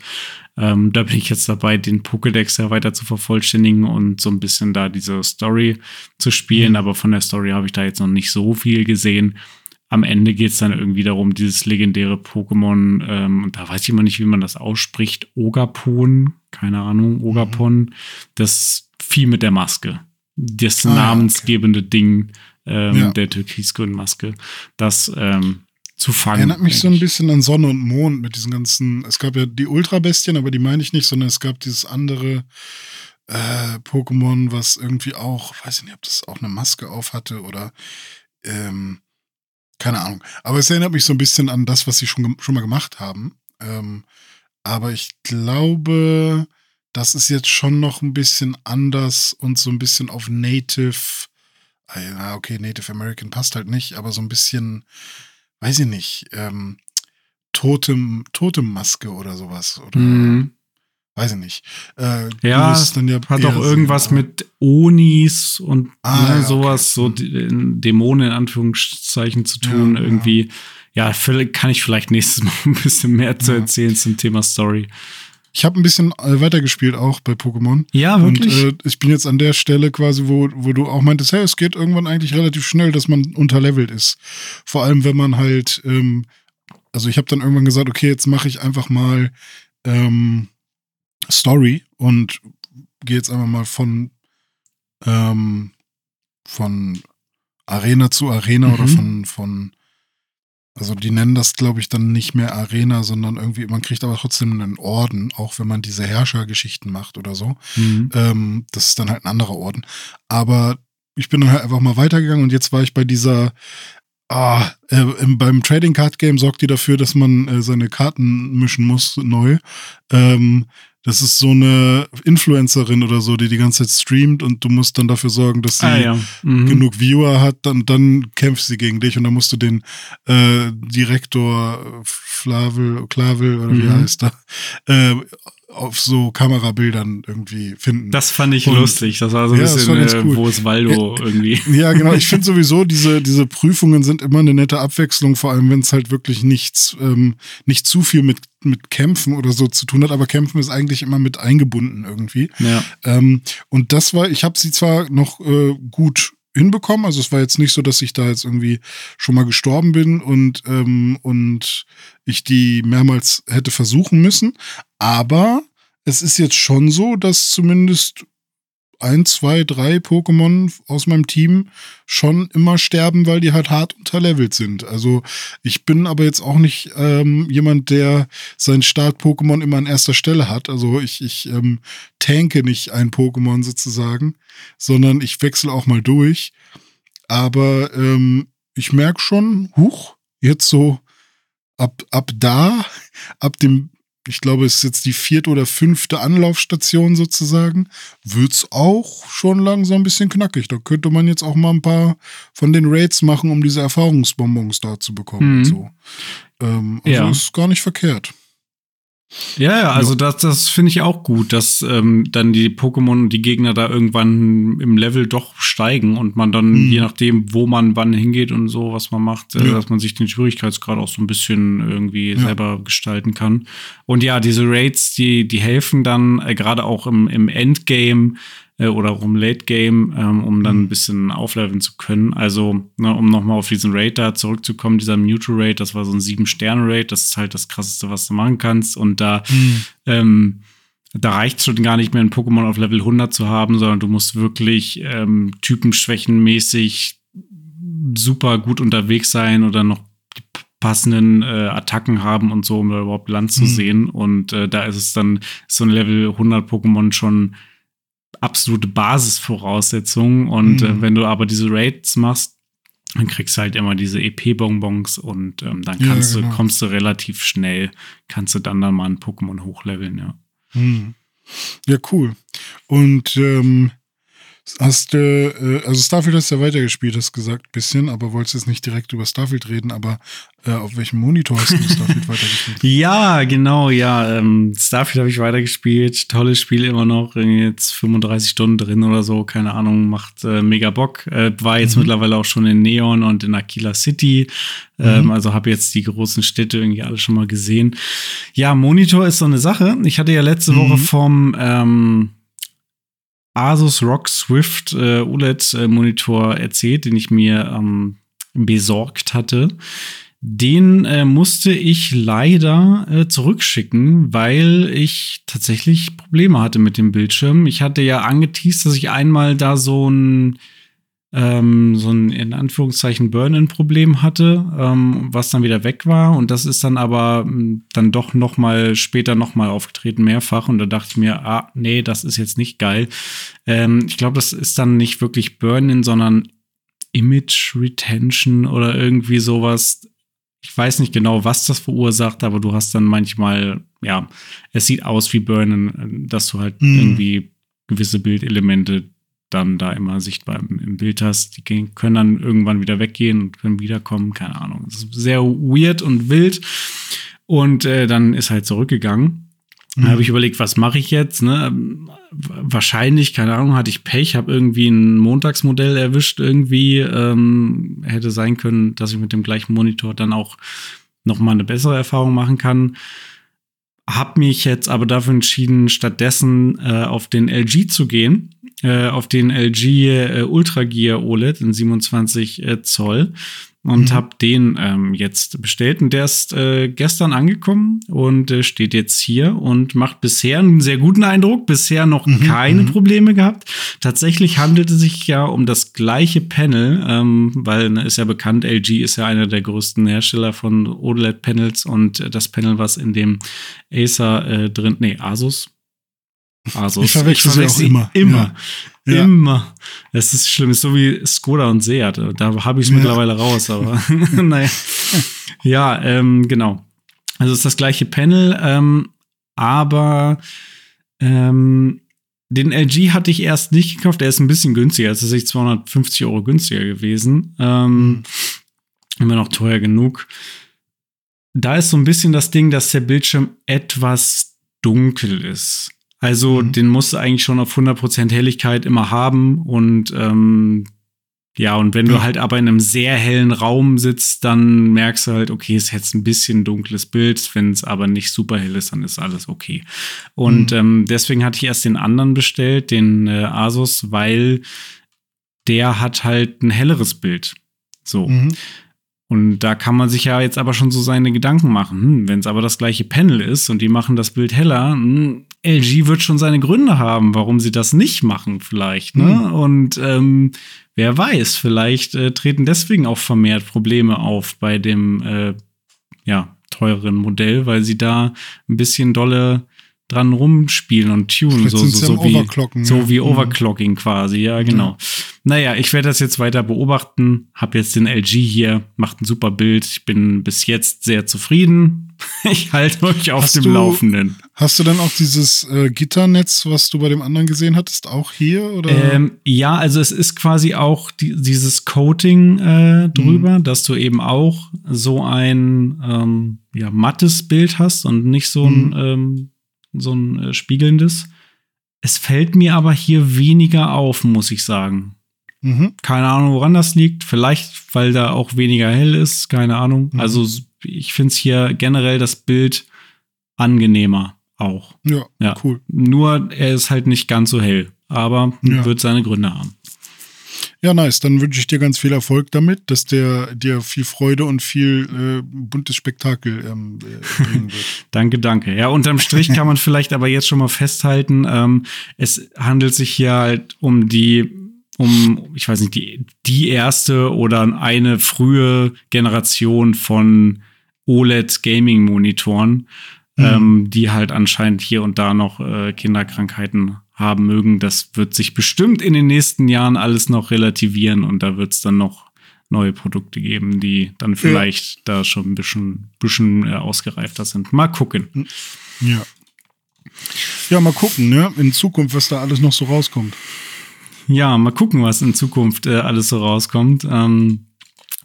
Ähm, da bin ich jetzt dabei, den Pokédex ja weiter zu vervollständigen und so ein bisschen da diese Story zu spielen, mhm. aber von der Story habe ich da jetzt noch nicht so viel gesehen. Am Ende geht es dann irgendwie darum, dieses legendäre Pokémon, ähm, und da weiß ich immer nicht, wie man das ausspricht, Ogapon, keine Ahnung, Ogapon, mhm. das Vieh mit der Maske. Das ah, namensgebende okay. Ding ähm, ja. der türkisgrünen Maske, das ähm, zu fangen. Erinnert mich so ein bisschen an Sonne und Mond mit diesen ganzen, es gab ja die Ultrabestien, aber die meine ich nicht, sondern es gab dieses andere äh, Pokémon, was irgendwie auch, weiß ich nicht, ob das auch eine Maske auf hatte oder ähm, keine Ahnung. Aber es erinnert mich so ein bisschen an das, was sie schon, schon mal gemacht haben. Ähm, aber ich glaube, das ist jetzt schon noch ein bisschen anders und so ein bisschen auf Native ja, okay, Native American passt halt nicht, aber so ein bisschen, weiß ich nicht, ähm, Totem, Totemmaske oder sowas. Oder, mhm. Weiß ich nicht. Äh, ja, es ja hat auch irgendwas Sinn, mit Onis und ah, ne, ja, sowas, okay. so mhm. Dämonen in Anführungszeichen zu tun, ja, irgendwie. Ja. ja, kann ich vielleicht nächstes Mal ein bisschen mehr zu erzählen zum Thema Story. Ich habe ein bisschen äh, weitergespielt auch bei Pokémon. Ja, wirklich. Und äh, ich bin jetzt an der Stelle quasi, wo, wo du auch meintest, hey, es geht irgendwann eigentlich relativ schnell, dass man unterlevelt ist. Vor allem, wenn man halt, ähm, also ich habe dann irgendwann gesagt, okay, jetzt mache ich einfach mal ähm, Story und gehe jetzt einfach mal von, ähm, von Arena zu Arena mhm. oder von, von also die nennen das, glaube ich, dann nicht mehr Arena, sondern irgendwie, man kriegt aber trotzdem einen Orden, auch wenn man diese Herrschergeschichten macht oder so. Mhm. Ähm, das ist dann halt ein anderer Orden. Aber ich bin dann halt einfach mal weitergegangen und jetzt war ich bei dieser Ah, äh, beim Trading Card Game sorgt die dafür, dass man äh, seine Karten mischen muss neu. Ähm, das ist so eine Influencerin oder so, die die ganze Zeit streamt und du musst dann dafür sorgen, dass sie ah, ja. mhm. genug Viewer hat, dann, dann kämpft sie gegen dich und dann musst du den äh, Direktor Flavel, Klavel oder wie mhm. heißt er, äh, auf so Kamerabildern irgendwie finden. Das fand ich und, lustig. Das war so ein ja, bisschen, äh, cool. wo ist Waldo ja, irgendwie. Ja, genau. Ich finde sowieso, diese, diese Prüfungen sind immer eine nette Abwechslung, vor allem wenn es halt wirklich nichts, ähm, nicht zu viel mit, mit Kämpfen oder so zu tun hat, aber Kämpfen ist eigentlich immer mit eingebunden irgendwie. Ja. Ähm, und das war, ich habe sie zwar noch äh, gut hinbekommen. Also es war jetzt nicht so, dass ich da jetzt irgendwie schon mal gestorben bin und, ähm, und ich die mehrmals hätte versuchen müssen. Aber es ist jetzt schon so, dass zumindest ein, zwei, drei Pokémon aus meinem Team schon immer sterben, weil die halt hart unterlevelt sind. Also ich bin aber jetzt auch nicht ähm, jemand, der sein Start-Pokémon immer an erster Stelle hat. Also ich, ich ähm, tanke nicht ein Pokémon sozusagen, sondern ich wechsle auch mal durch. Aber ähm, ich merke schon, huch, jetzt so ab, ab da, ab dem ich glaube, es ist jetzt die vierte oder fünfte Anlaufstation sozusagen, wird es auch schon langsam ein bisschen knackig. Da könnte man jetzt auch mal ein paar von den Raids machen, um diese Erfahrungsbonbons da zu bekommen. Mhm. So. Ähm, also ja. ist gar nicht verkehrt. Ja, ja, also das, das finde ich auch gut, dass ähm, dann die Pokémon und die Gegner da irgendwann im Level doch steigen und man dann, mhm. je nachdem, wo man wann hingeht und so, was man macht, äh, ja. dass man sich den Schwierigkeitsgrad auch so ein bisschen irgendwie ja. selber gestalten kann. Und ja, diese Raids, die, die helfen dann äh, gerade auch im, im Endgame äh, oder im Late Game, ähm, um dann mhm. ein bisschen aufleveln zu können. Also, ne, um nochmal auf diesen Raid da zurückzukommen, dieser Mewtwo Raid, das war so ein Sieben-Sterne-Raid, das ist halt das krasseste, was du machen kannst. Und da, mhm. ähm, da reicht schon gar nicht mehr, ein Pokémon auf Level 100 zu haben, sondern du musst wirklich ähm, typenschwächenmäßig super gut unterwegs sein oder noch die passenden äh, Attacken haben und so, um da überhaupt Land zu mhm. sehen. Und äh, da ist es dann so ein Level 100 Pokémon schon absolute Basisvoraussetzung. Und äh, mhm. äh, wenn du aber diese Raids machst, dann kriegst du halt immer diese EP-Bonbons und ähm, dann kannst ja, genau. du, kommst du relativ schnell, kannst du dann dann mal ein Pokémon hochleveln, ja. Mhm. Ja, cool. Und ähm, Hast du, äh, also Starfield hast du ja weitergespielt, hast gesagt, bisschen, aber wolltest jetzt nicht direkt über Starfield reden, aber äh, auf welchem Monitor hast du Starfield weitergespielt? Ja, genau, ja. Ähm, Starfield habe ich weitergespielt. Tolles Spiel immer noch. Jetzt 35 Stunden drin oder so, keine Ahnung, macht äh, mega Bock. Äh, war jetzt mhm. mittlerweile auch schon in Neon und in Aquila City. Ähm, mhm. Also habe jetzt die großen Städte irgendwie alle schon mal gesehen. Ja, Monitor ist so eine Sache. Ich hatte ja letzte mhm. Woche vom ähm, Asus ROG Swift äh, OLED-Monitor erzählt, den ich mir ähm, besorgt hatte. Den äh, musste ich leider äh, zurückschicken, weil ich tatsächlich Probleme hatte mit dem Bildschirm. Ich hatte ja angeteased, dass ich einmal da so ein ähm, so ein in Anführungszeichen Burn-in-Problem hatte, ähm, was dann wieder weg war. Und das ist dann aber ähm, dann doch noch mal später noch mal aufgetreten, mehrfach. Und da dachte ich mir, ah, nee, das ist jetzt nicht geil. Ähm, ich glaube, das ist dann nicht wirklich Burn-in, sondern Image Retention oder irgendwie sowas. Ich weiß nicht genau, was das verursacht, aber du hast dann manchmal, ja, es sieht aus wie Burn-in, dass du halt mhm. irgendwie gewisse Bildelemente dann da immer sichtbar im, Bild hast. Die können dann irgendwann wieder weggehen und können wiederkommen, keine Ahnung. Das ist sehr weird und wild. Und äh, dann ist halt zurückgegangen. Mhm. Da habe ich überlegt, was mache ich jetzt? Ne? Wahrscheinlich, keine Ahnung, hatte ich Pech, habe irgendwie ein Montagsmodell erwischt irgendwie. Ähm, hätte sein können, dass ich mit dem gleichen Monitor dann auch noch mal eine bessere Erfahrung machen kann. Hab mich jetzt aber dafür entschieden, stattdessen äh, auf den LG zu gehen, auf den LG äh, Ultra Gear OLED in 27 äh, Zoll und mhm. habe den ähm, jetzt bestellt. Und der ist äh, gestern angekommen und äh, steht jetzt hier und macht bisher einen sehr guten Eindruck. Bisher noch mhm. keine mhm. Probleme gehabt. Tatsächlich handelt es sich ja um das gleiche Panel, ähm, weil ne, ist ja bekannt, LG ist ja einer der größten Hersteller von OLED-Panels und das Panel, was in dem Acer äh, drin, nee, Asus, Asus. Ich verwechsel, ich verwechsel sie auch immer. Immer. Ja. Immer. Es ist schlimm. Es ist so wie Skoda und Seat. Da habe ich es ja. mittlerweile raus, aber naja. Ja, ähm, genau. Also es ist das gleiche Panel, ähm, aber ähm, den LG hatte ich erst nicht gekauft. Der ist ein bisschen günstiger. Es ist tatsächlich 250 Euro günstiger gewesen. Ähm, mhm. Immer noch teuer genug. Da ist so ein bisschen das Ding, dass der Bildschirm etwas dunkel ist. Also mhm. den musst du eigentlich schon auf 100% Helligkeit immer haben und ähm, ja, und wenn ja. du halt aber in einem sehr hellen Raum sitzt, dann merkst du halt, okay, es ist jetzt ein bisschen dunkles Bild. Wenn es aber nicht super hell ist, dann ist alles okay. Und mhm. ähm, deswegen hatte ich erst den anderen bestellt, den äh, Asus, weil der hat halt ein helleres Bild. So. Mhm. Und da kann man sich ja jetzt aber schon so seine Gedanken machen. Hm, Wenn es aber das gleiche Panel ist und die machen das Bild heller, hm, LG wird schon seine Gründe haben, warum sie das nicht machen, vielleicht. Ne? Mhm. Und ähm, wer weiß, vielleicht äh, treten deswegen auch vermehrt Probleme auf bei dem äh, ja, teureren Modell, weil sie da ein bisschen dolle dran rumspielen und tunen, so, so, so, wie, so ja. wie mhm. Overclocking quasi, ja, genau. Ja. Naja, ich werde das jetzt weiter beobachten, habe jetzt den LG hier, macht ein super Bild, ich bin bis jetzt sehr zufrieden. Ich halte euch auf hast dem du, Laufenden. Hast du dann auch dieses äh, Gitternetz, was du bei dem anderen gesehen hattest, auch hier? Oder? Ähm, ja, also es ist quasi auch die, dieses Coating äh, drüber, mhm. dass du eben auch so ein ähm, ja, mattes Bild hast und nicht so ein mhm. ähm, so ein äh, spiegelndes. Es fällt mir aber hier weniger auf, muss ich sagen. Mhm. Keine Ahnung, woran das liegt. Vielleicht, weil da auch weniger hell ist. Keine Ahnung. Mhm. Also ich finde es hier generell das Bild angenehmer auch. Ja, ja, cool. Nur er ist halt nicht ganz so hell, aber ja. wird seine Gründe haben. Ja, nice. Dann wünsche ich dir ganz viel Erfolg damit, dass der dir viel Freude und viel äh, buntes Spektakel ähm, äh, bringen wird. danke, danke. Ja, unterm Strich kann man vielleicht aber jetzt schon mal festhalten, ähm, es handelt sich hier halt um die um, ich weiß nicht, die, die erste oder eine frühe Generation von OLED-Gaming-Monitoren, mhm. ähm, die halt anscheinend hier und da noch äh, Kinderkrankheiten haben mögen. Das wird sich bestimmt in den nächsten Jahren alles noch relativieren und da wird es dann noch neue Produkte geben, die dann vielleicht ja. da schon ein bisschen, bisschen äh, ausgereifter sind. Mal gucken. Ja. Ja, mal gucken, ne? In Zukunft, was da alles noch so rauskommt. Ja, mal gucken, was in Zukunft äh, alles so rauskommt. Ähm,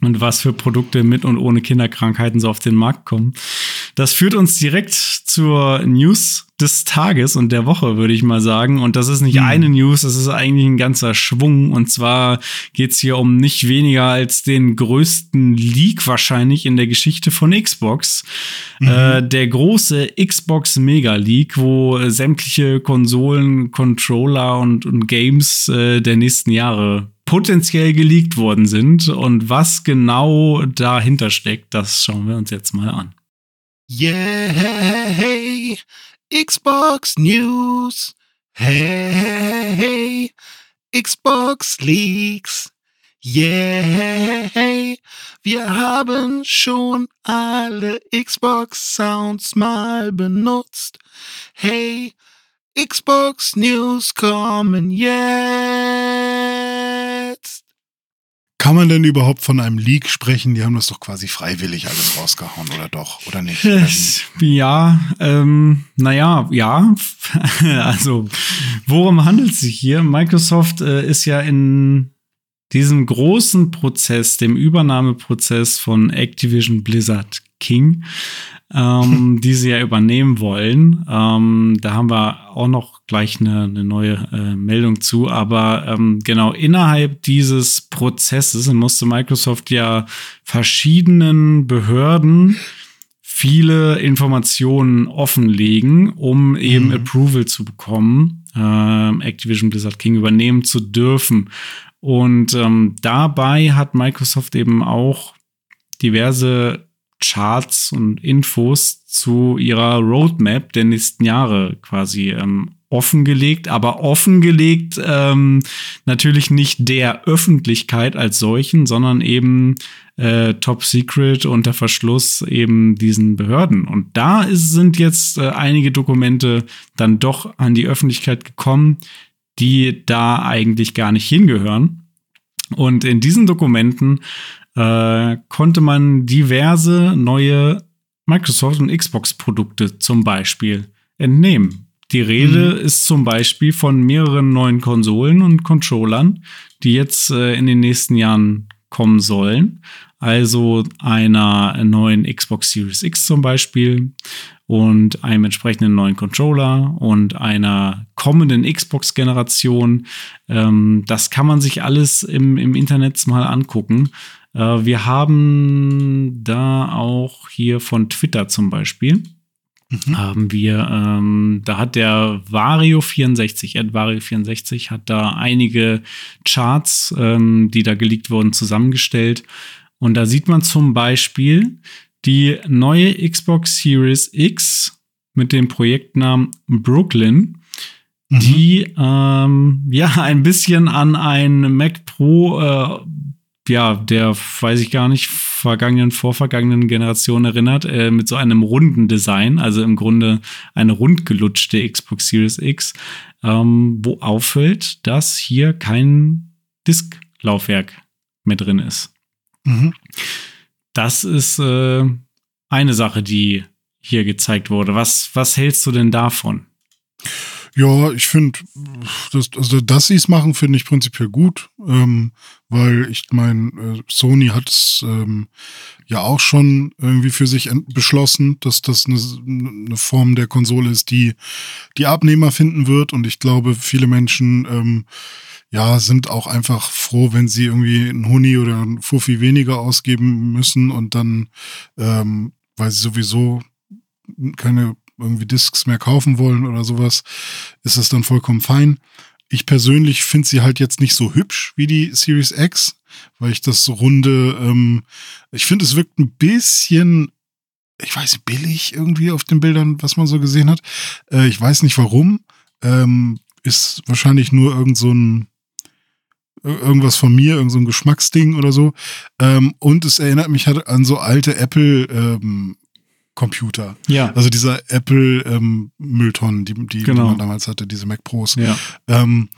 und was für Produkte mit und ohne Kinderkrankheiten so auf den Markt kommen. Das führt uns direkt zur News des Tages und der Woche, würde ich mal sagen. Und das ist nicht mhm. eine News, das ist eigentlich ein ganzer Schwung. Und zwar geht's hier um nicht weniger als den größten Leak wahrscheinlich in der Geschichte von Xbox. Mhm. Äh, der große Xbox Mega Leak, wo sämtliche Konsolen, Controller und, und Games äh, der nächsten Jahre potenziell geleakt worden sind. Und was genau dahinter steckt, das schauen wir uns jetzt mal an. Yeah, hey, Xbox News. Hey, Xbox Leaks. Yeah, hey, wir haben schon alle Xbox Sounds mal benutzt. Hey, Xbox News kommen jetzt. Kann man denn überhaupt von einem Leak sprechen? Die haben das doch quasi freiwillig alles rausgehauen, oder doch? Oder nicht? Ja, ähm, naja, ja. also, worum handelt es sich hier? Microsoft äh, ist ja in diesem großen Prozess, dem Übernahmeprozess von Activision Blizzard King, ähm, die sie ja übernehmen wollen. Ähm, da haben wir auch noch gleich eine, eine neue äh, Meldung zu. Aber ähm, genau innerhalb dieses Prozesses musste Microsoft ja verschiedenen Behörden viele Informationen offenlegen, um eben mhm. Approval zu bekommen, äh, Activision Blizzard King übernehmen zu dürfen. Und ähm, dabei hat Microsoft eben auch diverse Charts und Infos zu ihrer Roadmap der nächsten Jahre quasi ähm, offengelegt, aber offengelegt ähm, natürlich nicht der Öffentlichkeit als solchen, sondern eben äh, Top Secret unter Verschluss eben diesen Behörden. Und da ist, sind jetzt äh, einige Dokumente dann doch an die Öffentlichkeit gekommen, die da eigentlich gar nicht hingehören. Und in diesen Dokumenten äh, konnte man diverse neue Microsoft und Xbox-Produkte zum Beispiel entnehmen. Die Rede mhm. ist zum Beispiel von mehreren neuen Konsolen und Controllern, die jetzt äh, in den nächsten Jahren kommen sollen. Also einer neuen Xbox Series X zum Beispiel und einem entsprechenden neuen Controller und einer kommenden Xbox-Generation. Ähm, das kann man sich alles im, im Internet mal angucken. Äh, wir haben da auch hier von Twitter zum Beispiel mhm. haben wir, ähm, da hat der Vario64, Ed Vario64 hat da einige Charts, ähm, die da geleakt wurden, zusammengestellt. Und da sieht man zum Beispiel die neue Xbox Series X mit dem Projektnamen Brooklyn, mhm. die ähm, ja ein bisschen an ein Mac Pro äh, ja, der, weiß ich gar nicht, vergangenen, vorvergangenen Generation erinnert, äh, mit so einem runden Design, also im Grunde eine rundgelutschte Xbox Series X, ähm, wo auffällt, dass hier kein Disklaufwerk mehr drin ist. Mhm. Das ist äh, eine Sache, die hier gezeigt wurde. Was, was hältst du denn davon? Ja, ich finde, das, also dass sie es machen, finde ich prinzipiell gut, ähm, weil ich meine, äh, Sony hat es ähm, ja auch schon irgendwie für sich beschlossen, dass das eine, eine Form der Konsole ist, die die Abnehmer finden wird. Und ich glaube, viele Menschen ähm, ja, sind auch einfach froh, wenn sie irgendwie einen Huni oder einen Fuffi weniger ausgeben müssen und dann, ähm, weil sie sowieso keine irgendwie Discs mehr kaufen wollen oder sowas, ist das dann vollkommen fein. Ich persönlich finde sie halt jetzt nicht so hübsch wie die Series X, weil ich das runde, ähm, ich finde, es wirkt ein bisschen, ich weiß, billig irgendwie auf den Bildern, was man so gesehen hat. Äh, ich weiß nicht warum. Ähm, ist wahrscheinlich nur irgend so ein irgendwas von mir, irgend so ein Geschmacksding oder so. Ähm, und es erinnert mich halt an so alte Apple ähm, Computer. Ja. Also dieser Apple ähm, Mülltonnen, die, die, genau. die man damals hatte, diese Mac Pros. Ja. Ähm,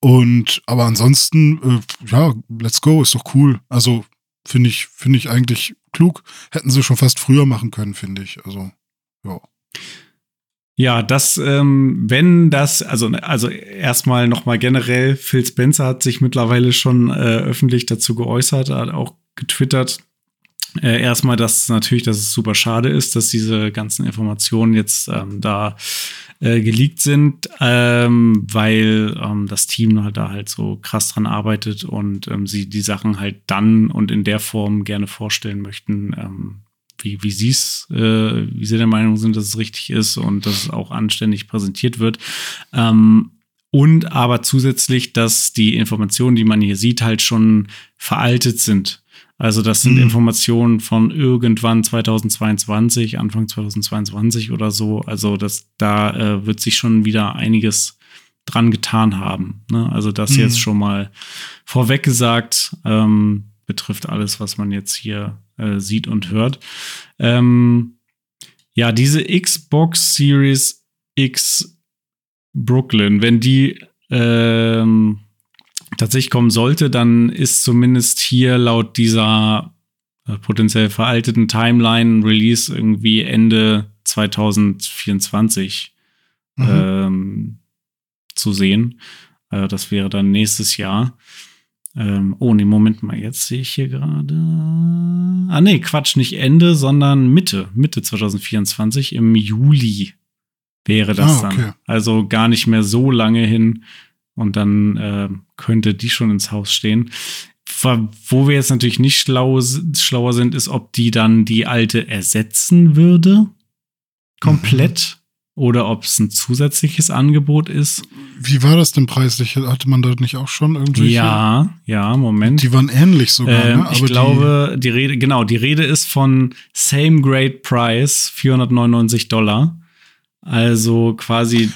und aber ansonsten, äh, ja, let's go, ist doch cool. Also finde ich, finde ich eigentlich klug. Hätten sie schon fast früher machen können, finde ich. Also, ja. Ja, das, ähm, wenn das, also, also erstmal nochmal generell, Phil Spencer hat sich mittlerweile schon äh, öffentlich dazu geäußert, hat auch getwittert, äh, erstmal, dass natürlich, dass es super schade ist, dass diese ganzen Informationen jetzt ähm, da äh, geleakt sind, ähm, weil ähm, das Team halt da halt so krass dran arbeitet und ähm, sie die Sachen halt dann und in der Form gerne vorstellen möchten, ähm, wie, wie sie es, äh, wie sie der Meinung sind, dass es richtig ist und dass es auch anständig präsentiert wird. Ähm, und aber zusätzlich, dass die Informationen, die man hier sieht, halt schon veraltet sind. Also das sind mhm. Informationen von irgendwann 2022, Anfang 2022 oder so. Also das, da äh, wird sich schon wieder einiges dran getan haben. Ne? Also das mhm. jetzt schon mal vorweg gesagt, ähm, betrifft alles, was man jetzt hier äh, sieht und hört. Ähm, ja, diese Xbox Series X Brooklyn, wenn die ähm, tatsächlich kommen sollte, dann ist zumindest hier laut dieser äh, potenziell veralteten Timeline Release irgendwie Ende 2024 mhm. ähm, zu sehen. Äh, das wäre dann nächstes Jahr. Ähm, oh, nee, Moment mal, jetzt sehe ich hier gerade. Ah, nee, Quatsch, nicht Ende, sondern Mitte, Mitte 2024, im Juli wäre das ah, okay. dann. Also gar nicht mehr so lange hin. Und dann äh, könnte die schon ins Haus stehen. Wo wir jetzt natürlich nicht schlau, schlauer sind, ist, ob die dann die alte ersetzen würde. Komplett. Mhm oder ob es ein zusätzliches Angebot ist. Wie war das denn preislich? Hatte man da nicht auch schon irgendwie? Ja, ja, Moment. Die waren ähnlich sogar. Ähm, ne? ich glaube, die, die, Rede, genau, die Rede ist von Same Grade Price, 499 Dollar. Also quasi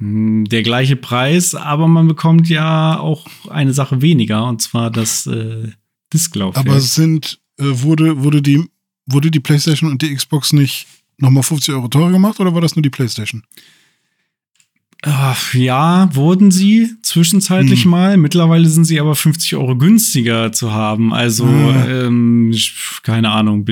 der gleiche Preis, aber man bekommt ja auch eine Sache weniger, und zwar das äh, Disklaufwerk. Aber sind, äh, wurde, wurde die, wurde die PlayStation und die Xbox nicht nochmal 50 Euro teurer gemacht oder war das nur die PlayStation? Ach, ja, wurden sie zwischenzeitlich hm. mal. Mittlerweile sind sie aber 50 Euro günstiger zu haben. Also, ah. ähm, keine Ahnung,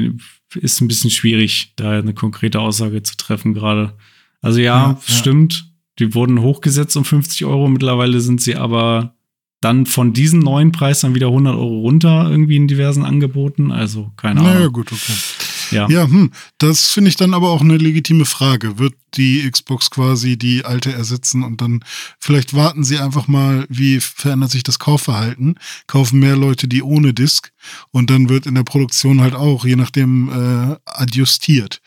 ist ein bisschen schwierig, da eine konkrete Aussage zu treffen gerade. Also ja, ja, stimmt. Die wurden hochgesetzt um 50 Euro. Mittlerweile sind sie aber dann von diesem neuen Preis dann wieder 100 Euro runter irgendwie in diversen Angeboten. Also keine Ahnung. Naja, gut, okay. Ja, ja hm, das finde ich dann aber auch eine legitime Frage. Wird die Xbox quasi die alte ersetzen und dann vielleicht warten sie einfach mal, wie verändert sich das Kaufverhalten? Kaufen mehr Leute die ohne Disk und dann wird in der Produktion halt auch, je nachdem, äh, adjustiert.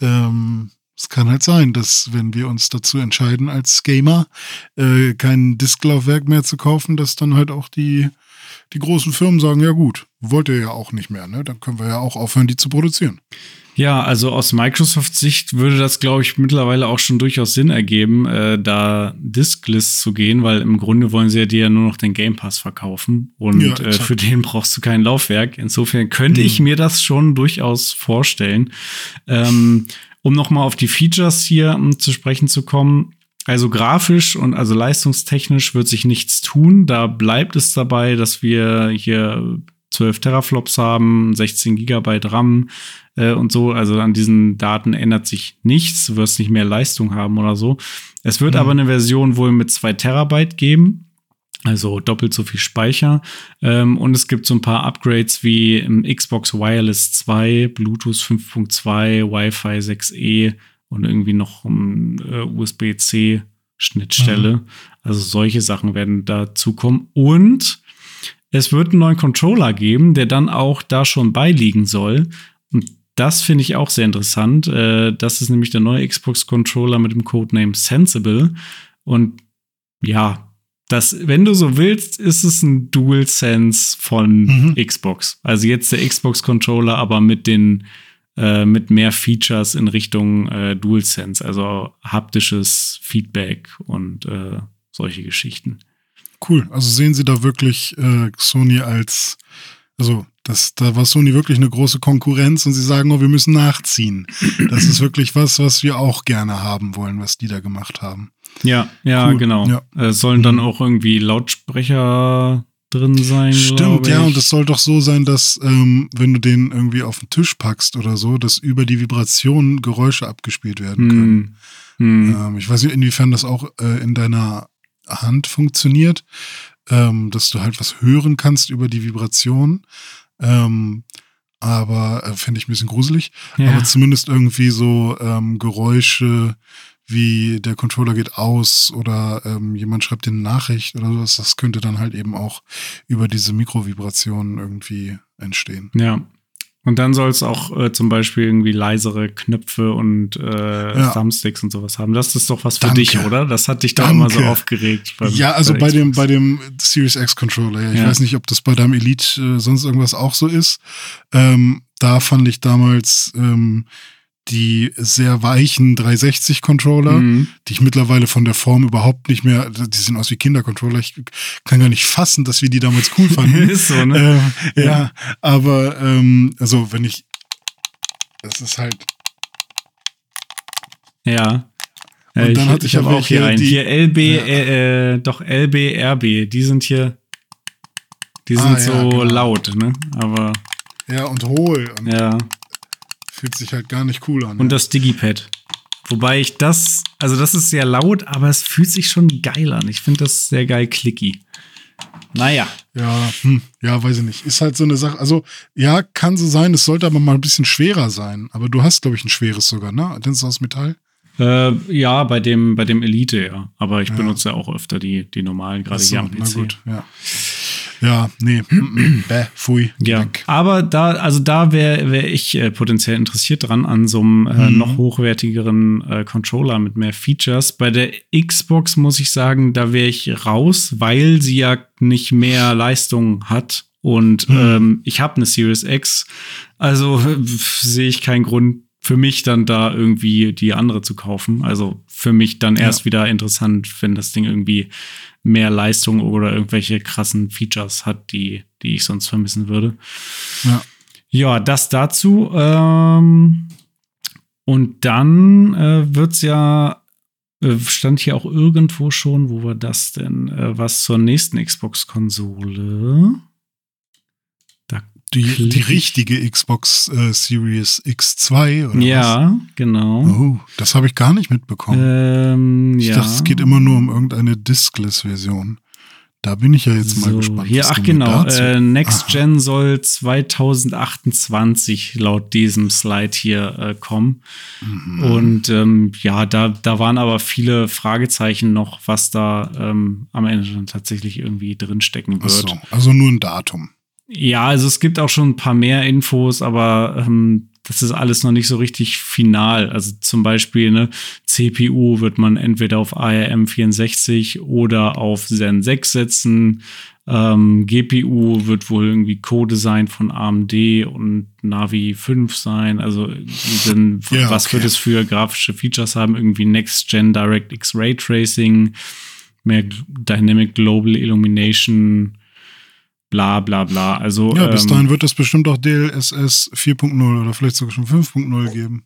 Ähm, es kann halt sein, dass wenn wir uns dazu entscheiden, als Gamer äh, kein Disklaufwerk mehr zu kaufen, dass dann halt auch die die großen Firmen sagen, ja gut, wollt ihr ja auch nicht mehr, ne? Dann können wir ja auch aufhören, die zu produzieren. Ja, also aus Microsoft Sicht würde das, glaube ich, mittlerweile auch schon durchaus Sinn ergeben, äh, da Diskless zu gehen, weil im Grunde wollen sie ja dir ja nur noch den Game Pass verkaufen und ja, äh, für den brauchst du kein Laufwerk. Insofern könnte mhm. ich mir das schon durchaus vorstellen. Ähm, um nochmal auf die Features hier um, zu sprechen zu kommen, also grafisch und also leistungstechnisch wird sich nichts tun. Da bleibt es dabei, dass wir hier 12 Teraflops haben, 16 Gigabyte RAM äh, und so. Also an diesen Daten ändert sich nichts. Du wirst nicht mehr Leistung haben oder so. Es wird mhm. aber eine Version wohl mit 2 Terabyte geben. Also doppelt so viel Speicher. Ähm, und es gibt so ein paar Upgrades wie Xbox Wireless 2, Bluetooth 5.2, Wi-Fi 6E und irgendwie noch um, äh, USB-C-Schnittstelle. Mhm. Also solche Sachen werden dazukommen. Und es wird einen neuen Controller geben, der dann auch da schon beiliegen soll. Und das finde ich auch sehr interessant. Äh, das ist nämlich der neue Xbox-Controller mit dem Codename Sensible. Und ja, das, wenn du so willst, ist es ein DualSense von mhm. Xbox. Also jetzt der Xbox-Controller, aber mit den äh, mit mehr Features in Richtung äh, DualSense, also haptisches Feedback und äh, solche Geschichten. Cool. Also sehen Sie da wirklich äh, Sony als, also das, da war Sony wirklich eine große Konkurrenz und sie sagen, oh, wir müssen nachziehen. Das ist wirklich was, was wir auch gerne haben wollen, was die da gemacht haben. Ja, ja, cool. genau. Ja. Es sollen dann auch irgendwie Lautsprecher drin sein. Stimmt, ja, und es soll doch so sein, dass ähm, wenn du den irgendwie auf den Tisch packst oder so, dass über die Vibration Geräusche abgespielt werden können. Hm. Ähm, ich weiß nicht, inwiefern das auch äh, in deiner Hand funktioniert, ähm, dass du halt was hören kannst über die Vibration. Ähm, aber äh, fände ich ein bisschen gruselig. Ja. Aber zumindest irgendwie so ähm, Geräusche, wie der Controller geht aus oder ähm, jemand schreibt dir eine Nachricht oder sowas, das könnte dann halt eben auch über diese Mikrovibrationen irgendwie entstehen. Ja. Und dann soll es auch äh, zum Beispiel irgendwie leisere Knöpfe und äh, ja. Thumbsticks und sowas haben. Das ist doch was für Danke. dich, oder? Das hat dich Danke. immer so aufgeregt. Beim, ja, also bei, bei dem, bei dem Series X Controller. Ja. Ich ja. weiß nicht, ob das bei deinem Elite äh, sonst irgendwas auch so ist. Ähm, da fand ich damals ähm, die sehr weichen 360-Controller, mhm. die ich mittlerweile von der Form überhaupt nicht mehr, die sehen aus wie Kinder-Controller. Ich kann gar nicht fassen, dass wir die damals cool fanden. ist so, ne? Äh, ja. ja, aber ähm, also wenn ich, das ist halt. Ja. Und äh, dann ich, hatte ich, ich aber auch hier einen. Hier LB, ja. äh, doch LB, RB, die sind hier, die sind ah, so ja, genau. laut, ne? Aber. Ja, und hohl. Und ja. Fühlt sich halt gar nicht cool an. Und ja. das Digipad. Wobei ich das, also das ist sehr laut, aber es fühlt sich schon geil an. Ich finde das sehr geil clicky. Naja. Ja, hm, ja, weiß ich nicht. Ist halt so eine Sache. Also, ja, kann so sein. Es sollte aber mal ein bisschen schwerer sein. Aber du hast, glaube ich, ein schweres sogar, ne? Das ist aus Metall. Äh, ja, bei dem, bei dem Elite, ja. Aber ich ja. benutze ja auch öfter die, die normalen, gerade so, hier am PC. Na gut, ja. Ja, nee, bäh, pfui. Ja, weg. aber da, also da wäre wär ich äh, potenziell interessiert dran an so einem äh, mhm. noch hochwertigeren äh, Controller mit mehr Features. Bei der Xbox muss ich sagen, da wäre ich raus, weil sie ja nicht mehr Leistung hat. Und mhm. ähm, ich habe eine Series X, also sehe ich keinen Grund, für mich dann da irgendwie die andere zu kaufen. Also für mich dann erst ja. wieder interessant, wenn das Ding irgendwie mehr Leistung oder irgendwelche krassen Features hat, die, die ich sonst vermissen würde. Ja, ja das dazu. Ähm, und dann äh, wird es ja, äh, stand hier auch irgendwo schon, wo war das denn? Äh, was zur nächsten Xbox-Konsole? Die, die richtige Xbox äh, Series X2 oder Ja, was? genau. Oh, das habe ich gar nicht mitbekommen. Ähm, ich ja. dachte, es geht immer nur um irgendeine Diskless-Version. Da bin ich ja jetzt so, mal gespannt. Hier, ach genau, äh, Next Gen soll 2028 laut diesem Slide hier äh, kommen. Mhm. Und ähm, ja, da, da waren aber viele Fragezeichen noch, was da ähm, am Ende dann tatsächlich irgendwie drinstecken wird. So, also nur ein Datum. Ja, also es gibt auch schon ein paar mehr Infos, aber ähm, das ist alles noch nicht so richtig final. Also zum Beispiel eine CPU wird man entweder auf ARM 64 oder auf Zen 6 setzen. Ähm, GPU wird wohl irgendwie Co-Design von AMD und Navi 5 sein. Also denn, ja, was okay. wird es für grafische Features haben? Irgendwie Next-Gen DirectX Ray Tracing, mehr Dynamic Global Illumination, bla bla bla. Also, ja, bis ähm, dahin wird es bestimmt auch DLSS 4.0 oder vielleicht sogar schon 5.0 geben.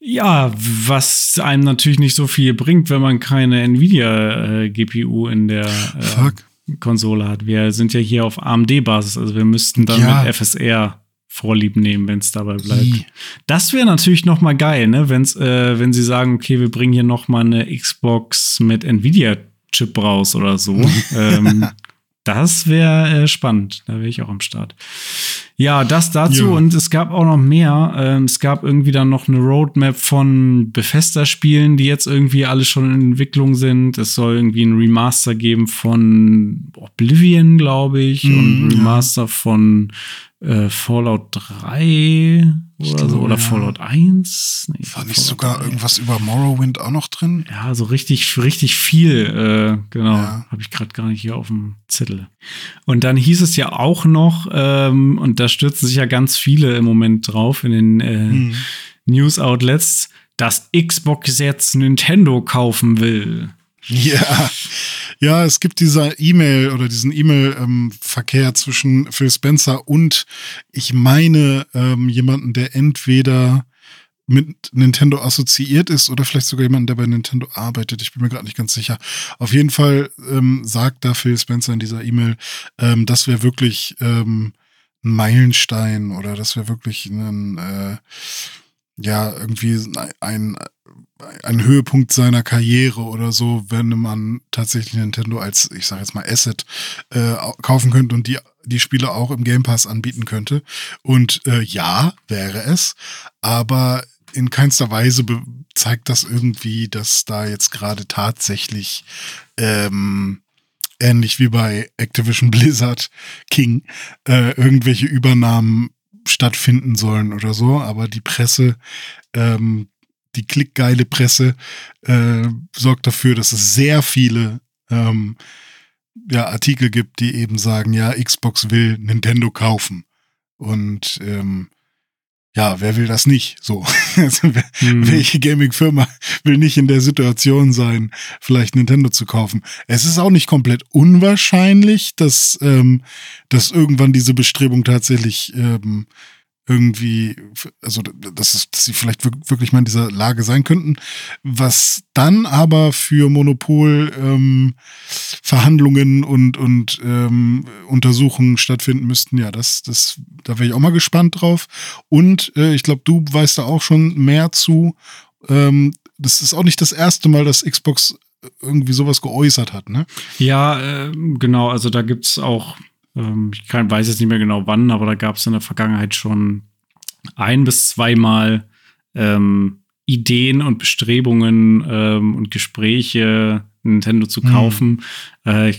Ja, was einem natürlich nicht so viel bringt, wenn man keine Nvidia-GPU äh, in der äh, Konsole hat. Wir sind ja hier auf AMD-Basis, also wir müssten dann ja. mit FSR Vorlieb nehmen, wenn es dabei bleibt. I. Das wäre natürlich noch mal geil, ne? Wenn's, äh, wenn sie sagen, okay, wir bringen hier noch mal eine Xbox mit Nvidia-Chip raus oder so. ähm, das wäre äh, spannend. Da wäre ich auch am Start. Ja, das dazu. Ja. Und es gab auch noch mehr. Ähm, es gab irgendwie dann noch eine Roadmap von Bethesda-Spielen, die jetzt irgendwie alle schon in Entwicklung sind. Es soll irgendwie ein Remaster geben von Oblivion, glaube ich. Mm, und ein Remaster ja. von äh, Fallout 3 oder so, oder ja. Fallout 1. Nee, War nicht sogar 3. irgendwas über Morrowind auch noch drin? Ja, so richtig, richtig viel, äh, genau. Ja. Habe ich gerade gar nicht hier auf dem Zettel. Und dann hieß es ja auch noch, ähm, und da stürzen sich ja ganz viele im Moment drauf in den äh, hm. News-Outlets, dass Xbox jetzt Nintendo kaufen will. Ja, ja, es gibt dieser E-Mail oder diesen E-Mail-Verkehr zwischen Phil Spencer und ich meine ähm, jemanden, der entweder mit Nintendo assoziiert ist oder vielleicht sogar jemanden, der bei Nintendo arbeitet. Ich bin mir gerade nicht ganz sicher. Auf jeden Fall ähm, sagt da Phil Spencer in dieser E-Mail, ähm, das wäre wirklich ähm, ein Meilenstein oder das wäre wirklich ein äh, ja irgendwie ein ein Höhepunkt seiner Karriere oder so, wenn man tatsächlich Nintendo als, ich sage jetzt mal, Asset äh, kaufen könnte und die, die Spiele auch im Game Pass anbieten könnte. Und äh, ja, wäre es, aber in keinster Weise zeigt das irgendwie, dass da jetzt gerade tatsächlich ähm, ähnlich wie bei Activision Blizzard King äh, irgendwelche Übernahmen stattfinden sollen oder so. Aber die Presse ähm, die klickgeile Presse äh, sorgt dafür, dass es sehr viele ähm, ja, Artikel gibt, die eben sagen, ja, Xbox will Nintendo kaufen. Und ähm, ja, wer will das nicht? So. Also, wer, hm. Welche Gaming-Firma will nicht in der Situation sein, vielleicht Nintendo zu kaufen? Es ist auch nicht komplett unwahrscheinlich, dass, ähm, dass irgendwann diese Bestrebung tatsächlich ähm, irgendwie, also dass, es, dass sie vielleicht wirklich mal in dieser Lage sein könnten. Was dann aber für Monopolverhandlungen ähm, und, und ähm, Untersuchungen stattfinden müssten, ja, das, das, da wäre ich auch mal gespannt drauf. Und äh, ich glaube, du weißt da auch schon mehr zu. Ähm, das ist auch nicht das erste Mal, dass Xbox irgendwie sowas geäußert hat, ne? Ja, äh, genau. Also da gibt es auch, ähm, ich kann, weiß jetzt nicht mehr genau wann, aber da gab es in der Vergangenheit schon ein bis zweimal ähm, Ideen und Bestrebungen ähm, und Gespräche, Nintendo zu hm. kaufen. Mhm. Äh,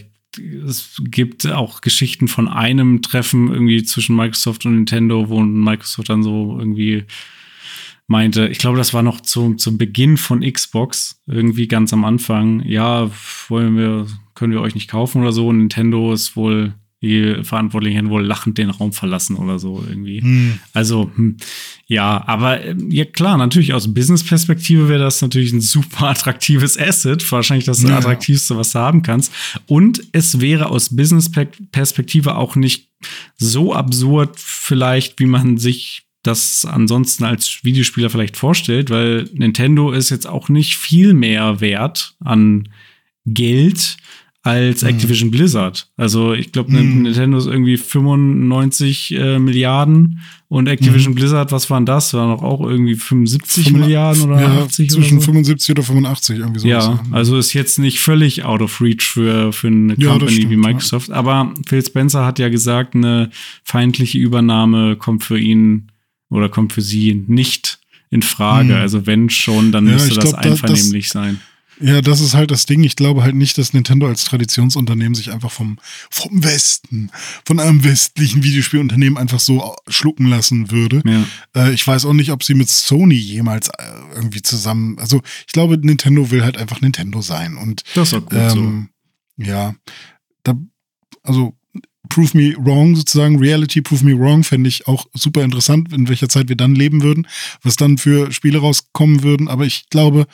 es gibt auch Geschichten von einem Treffen irgendwie zwischen Microsoft und Nintendo, wo Microsoft dann so irgendwie meinte, ich glaube, das war noch zum, zum Beginn von Xbox, irgendwie ganz am Anfang, ja, wollen wir, können wir euch nicht kaufen oder so. Und Nintendo ist wohl die Verantwortlichen wohl lachend den Raum verlassen oder so irgendwie. Hm. Also, hm, ja, aber ähm, ja klar, natürlich aus Business-Perspektive wäre das natürlich ein super attraktives Asset, wahrscheinlich das ja. attraktivste, was du haben kannst. Und es wäre aus Business-Perspektive auch nicht so absurd vielleicht, wie man sich das ansonsten als Videospieler vielleicht vorstellt, weil Nintendo ist jetzt auch nicht viel mehr wert an Geld als mhm. Activision Blizzard. Also ich glaube, mhm. Nintendo ist irgendwie 95 äh, Milliarden und Activision mhm. Blizzard, was waren das? War noch auch irgendwie 75 Fünf, Milliarden oder ja, 80 Zwischen oder so? 75 oder 85 irgendwie so. Ja, also ist jetzt nicht völlig out of reach für, für eine ja, Company stimmt, wie Microsoft. Ja. Aber Phil Spencer hat ja gesagt, eine feindliche Übernahme kommt für ihn oder kommt für sie nicht in Frage. Mhm. Also wenn schon, dann müsste das glaub, einvernehmlich das, sein. Ja, das ist halt das Ding. Ich glaube halt nicht, dass Nintendo als Traditionsunternehmen sich einfach vom, vom Westen, von einem westlichen Videospielunternehmen einfach so schlucken lassen würde. Ja. Äh, ich weiß auch nicht, ob sie mit Sony jemals äh, irgendwie zusammen, also ich glaube, Nintendo will halt einfach Nintendo sein. Und das ist auch gut ähm, so. Ja, da, also Prove Me Wrong sozusagen, Reality Prove Me Wrong, fände ich auch super interessant, in welcher Zeit wir dann leben würden, was dann für Spiele rauskommen würden. Aber ich glaube,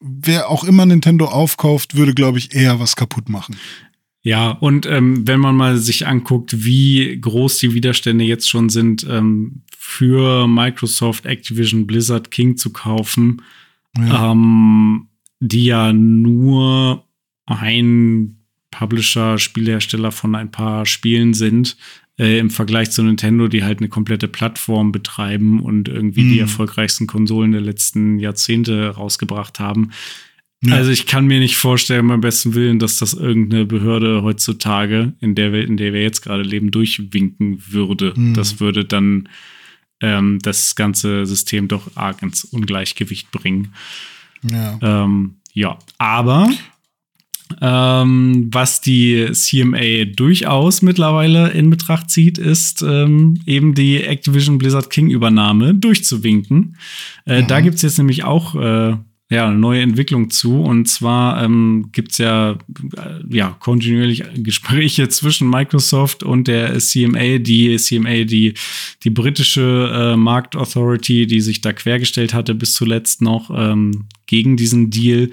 wer auch immer Nintendo aufkauft, würde, glaube ich, eher was kaputt machen. Ja, und ähm, wenn man mal sich anguckt, wie groß die Widerstände jetzt schon sind, ähm, für Microsoft, Activision, Blizzard, King zu kaufen, ja. ähm, die ja nur ein Publisher, Spielhersteller von ein paar Spielen sind, äh, im Vergleich zu Nintendo, die halt eine komplette Plattform betreiben und irgendwie mhm. die erfolgreichsten Konsolen der letzten Jahrzehnte rausgebracht haben. Ja. Also ich kann mir nicht vorstellen, beim besten Willen, dass das irgendeine Behörde heutzutage in der Welt, in der wir jetzt gerade leben, durchwinken würde. Mhm. Das würde dann ähm, das ganze System doch arg ins Ungleichgewicht bringen. Ja, ähm, ja. aber ähm, was die CMA durchaus mittlerweile in Betracht zieht, ist ähm, eben die Activision Blizzard King Übernahme durchzuwinken. Äh, mhm. Da gibt es jetzt nämlich auch äh, ja, eine neue Entwicklung zu. Und zwar ähm, gibt es ja, äh, ja kontinuierlich Gespräche zwischen Microsoft und der CMA, die CMA, die, die britische äh, Marktauthority, die sich da quergestellt hatte bis zuletzt noch ähm, gegen diesen Deal.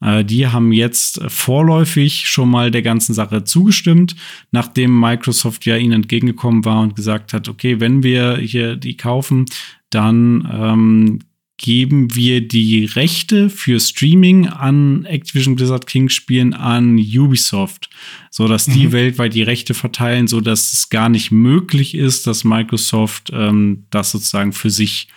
Äh, die haben jetzt vorläufig schon mal der ganzen Sache zugestimmt, nachdem Microsoft ja ihnen entgegengekommen war und gesagt hat, okay, wenn wir hier die kaufen, dann ähm, geben wir die Rechte für Streaming an Activision Blizzard King Spielen an Ubisoft, so dass die mhm. weltweit die Rechte verteilen, so dass es gar nicht möglich ist, dass Microsoft ähm, das sozusagen für sich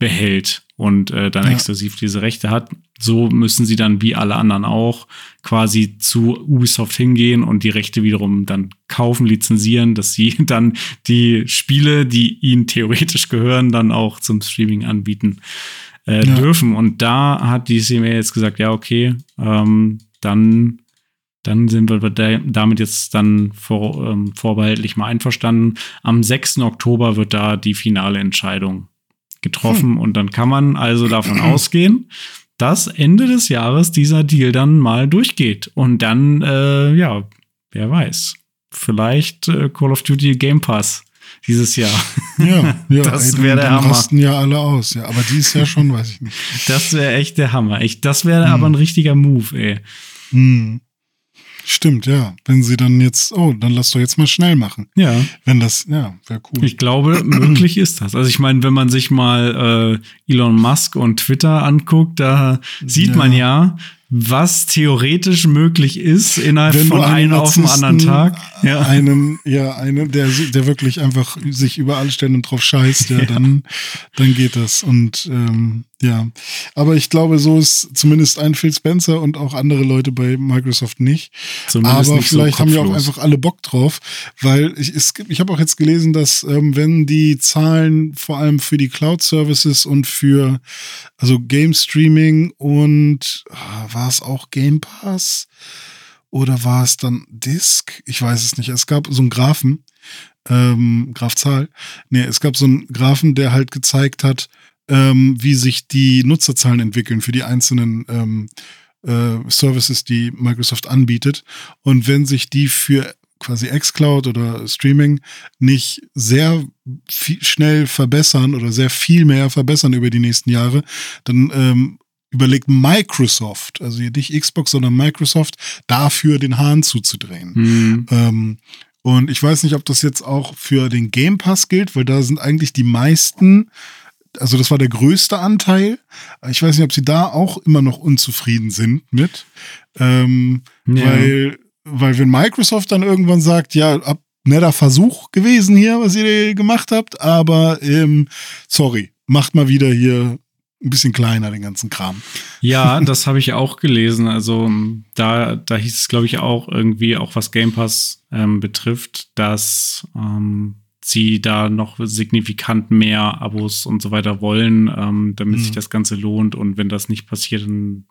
behält und äh, dann ja. exklusiv diese Rechte hat. So müssen sie dann wie alle anderen auch quasi zu Ubisoft hingehen und die Rechte wiederum dann kaufen, lizenzieren, dass sie dann die Spiele, die ihnen theoretisch gehören, dann auch zum Streaming anbieten äh, ja. dürfen. Und da hat die CMA jetzt gesagt, ja, okay, ähm, dann dann sind wir damit jetzt dann vor, ähm, vorbehaltlich mal einverstanden. Am 6. Oktober wird da die finale Entscheidung getroffen. Hm. Und dann kann man also davon ausgehen, dass Ende des Jahres dieser Deal dann mal durchgeht. Und dann, äh, ja, wer weiß, vielleicht äh, Call of Duty Game Pass dieses Jahr. Ja, ja das wäre der Hammer. rasten ja alle aus, ja, aber dieses Jahr schon, weiß ich nicht. Das wäre echt der Hammer. Ich, das wäre hm. aber ein richtiger Move, ey. Hm. Stimmt, ja. Wenn sie dann jetzt, oh, dann lass doch jetzt mal schnell machen. Ja. Wenn das, ja, wäre cool. Ich glaube, möglich ist das. Also ich meine, wenn man sich mal äh, Elon Musk und Twitter anguckt, da sieht ja. man ja, was theoretisch möglich ist innerhalb Wenn von einem auf dem anderen Tag. Ja. Einen, ja, einen, der, der wirklich einfach sich über alle Stellen drauf scheißt, ja, ja. dann, dann geht das. Und ähm, ja, aber ich glaube, so ist zumindest ein Phil Spencer und auch andere Leute bei Microsoft nicht. Zumindest aber nicht vielleicht so haben ja auch einfach alle Bock drauf, weil ich, es, ich habe auch jetzt gelesen, dass ähm, wenn die Zahlen vor allem für die Cloud Services und für also Game Streaming und ah, war es auch Game Pass oder war es dann Disk? Ich weiß es nicht. Es gab so einen Graphen, ähm, Grafzahl. Nee, es gab so einen Graphen, der halt gezeigt hat, ähm, wie sich die Nutzerzahlen entwickeln für die einzelnen ähm, äh, Services, die Microsoft anbietet. Und wenn sich die für quasi xCloud oder Streaming nicht sehr schnell verbessern oder sehr viel mehr verbessern über die nächsten Jahre, dann ähm, überlegt Microsoft, also nicht Xbox, sondern Microsoft, dafür den Hahn zuzudrehen. Mhm. Ähm, und ich weiß nicht, ob das jetzt auch für den Game Pass gilt, weil da sind eigentlich die meisten also das war der größte Anteil. Ich weiß nicht, ob sie da auch immer noch unzufrieden sind mit. Ähm, ja. Weil, weil wenn Microsoft dann irgendwann sagt, ja, ab netter Versuch gewesen hier, was ihr gemacht habt, aber ähm, sorry, macht mal wieder hier ein bisschen kleiner, den ganzen Kram. Ja, das habe ich auch gelesen. Also da, da hieß es, glaube ich, auch irgendwie, auch was Game Pass ähm, betrifft, dass ähm, sie da noch signifikant mehr Abos und so weiter wollen, ähm, damit mhm. sich das Ganze lohnt. Und wenn das nicht passiert, dann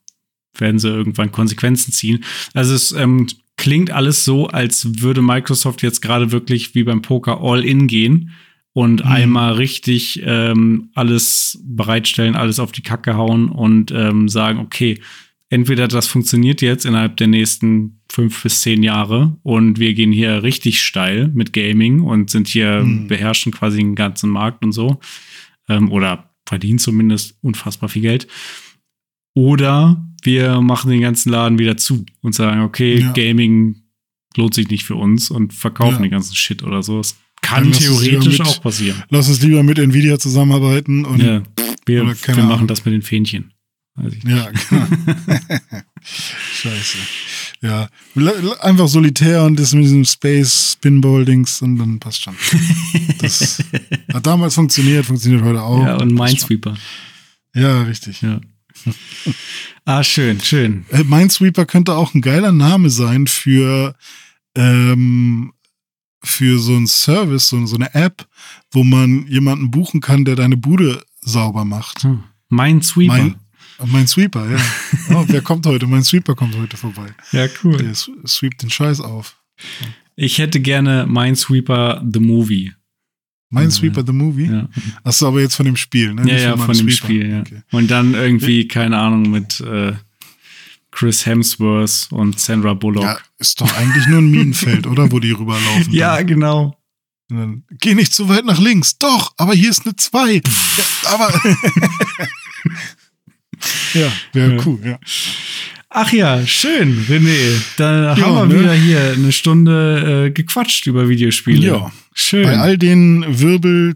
werden sie irgendwann Konsequenzen ziehen. Also es ähm, klingt alles so, als würde Microsoft jetzt gerade wirklich wie beim Poker all in gehen und mhm. einmal richtig ähm, alles bereitstellen, alles auf die Kacke hauen und ähm, sagen, okay, entweder das funktioniert jetzt innerhalb der nächsten fünf bis zehn Jahre und wir gehen hier richtig steil mit Gaming und sind hier, mhm. beherrschen quasi den ganzen Markt und so. Ähm, oder verdienen zumindest unfassbar viel Geld. Oder wir machen den ganzen Laden wieder zu und sagen, okay, ja. Gaming lohnt sich nicht für uns und verkaufen ja. den ganzen Shit oder so. Das kann theoretisch mit, auch passieren. Lass uns lieber mit Nvidia zusammenarbeiten und ja, wir, wir machen das mit den Fähnchen. Ja, genau. Scheiße. Ja, einfach solitär und das mit diesem Space Pinball-Dings und dann passt schon. Das hat damals funktioniert, funktioniert heute auch. Ja, und Minesweeper. Ja, richtig. Ja. ah, schön, schön. Äh, Minesweeper könnte auch ein geiler Name sein für, ähm, für so ein Service, so, so eine App, wo man jemanden buchen kann, der deine Bude sauber macht. Hm. Minesweeper. Mein, mein Sweeper, ja. Oh, wer kommt heute? Mein Sweeper kommt heute vorbei. Ja, cool. Der sweept den Scheiß auf. Ich hätte gerne Minesweeper the Movie. Minesweeper the Movie? Ja. Achso, aber jetzt von dem Spiel, ne? Ja, ja, von, von dem Spiel, ja. Okay. Und dann irgendwie, keine Ahnung, mit äh, Chris Hemsworth und Sandra Bullock. Ja, ist doch eigentlich nur ein Minenfeld, oder? Wo die rüberlaufen. ja, dann. genau. Dann, geh nicht zu weit nach links. Doch, aber hier ist eine 2. ja, aber. Ja, wäre ja. cool, ja. Ach ja, schön, René. Da ja, haben wir ne? wieder hier eine Stunde äh, gequatscht über Videospiele. Ja, schön. Bei all den Wirbel,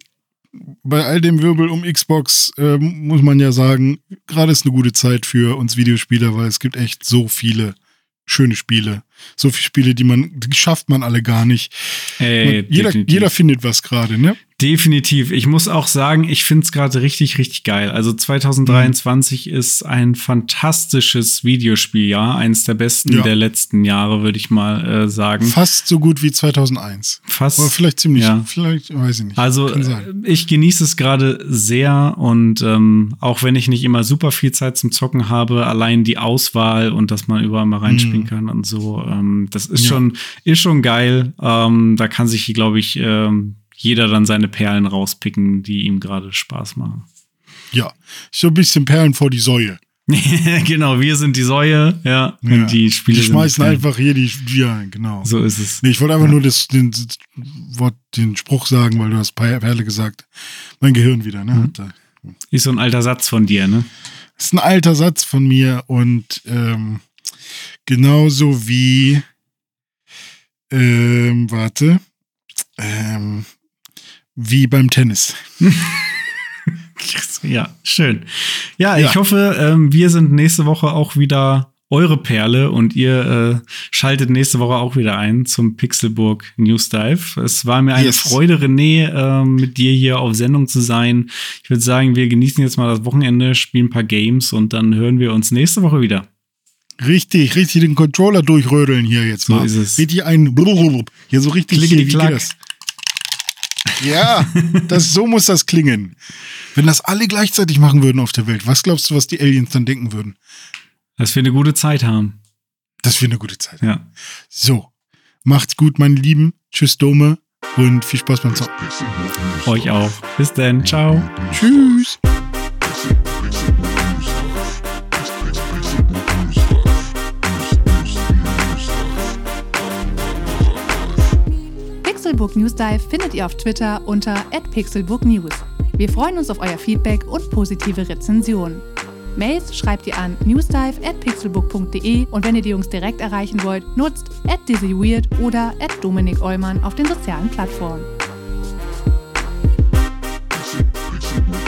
bei all dem Wirbel um Xbox äh, muss man ja sagen, gerade ist eine gute Zeit für uns Videospieler, weil es gibt echt so viele schöne Spiele. So viele Spiele, die man, die schafft man alle gar nicht. Ey, man, jeder, jeder findet was gerade, ne? Definitiv. Ich muss auch sagen, ich finde es gerade richtig, richtig geil. Also 2023 mhm. ist ein fantastisches Videospieljahr, eines der besten ja. der letzten Jahre, würde ich mal äh, sagen. Fast so gut wie 2001. Fast. Aber vielleicht ziemlich, ja. vielleicht, weiß ich nicht. Also äh, ich genieße es gerade sehr und ähm, auch wenn ich nicht immer super viel Zeit zum Zocken habe, allein die Auswahl und dass man überall mal reinspielen mhm. kann und so, ähm, das ist ja. schon, ist schon geil. Ähm, da kann sich, glaube ich, ähm, jeder dann seine Perlen rauspicken, die ihm gerade Spaß machen. Ja, so ein bisschen Perlen vor die Säue. genau, wir sind die Säue, ja. Und ja. die Spiele. Die schmeißen einfach hier die, ja, genau. So ist es. Nee, ich wollte einfach ja. nur das, den, Wort, den Spruch sagen, weil du hast Perle gesagt. Mein Gehirn wieder, ne? Mhm. Ist so ein alter Satz von dir, ne? Ist ein alter Satz von mir und ähm, genauso wie, ähm, warte, ähm, wie beim Tennis. ja, schön. Ja, ja. ich hoffe, ähm, wir sind nächste Woche auch wieder eure Perle und ihr äh, schaltet nächste Woche auch wieder ein zum Pixelburg News Dive. Es war mir eine yes. Freude, René, äh, mit dir hier auf Sendung zu sein. Ich würde sagen, wir genießen jetzt mal das Wochenende, spielen ein paar Games und dann hören wir uns nächste Woche wieder. Richtig, richtig den Controller durchrödeln hier jetzt mal. So ist es. Richtig ein hier so richtig Klicke die Klack. Ja, das, so muss das klingen. Wenn das alle gleichzeitig machen würden auf der Welt, was glaubst du, was die Aliens dann denken würden? Dass wir eine gute Zeit haben. Dass wir eine gute Zeit haben. Ja. So, macht's gut, meine Lieben. Tschüss, Dome. Und viel Spaß beim Zocken. Euch auch. Bis dann. Ciao. Tschüss. Pixelburg News Dive findet ihr auf Twitter unter @pixelburgnews. Wir freuen uns auf euer Feedback und positive Rezensionen. Mails schreibt ihr an newsdive@pixelburg.de und wenn ihr die Jungs direkt erreichen wollt, nutzt @dizzyweird oder @dominikollmann auf den sozialen Plattformen. Pixelburg.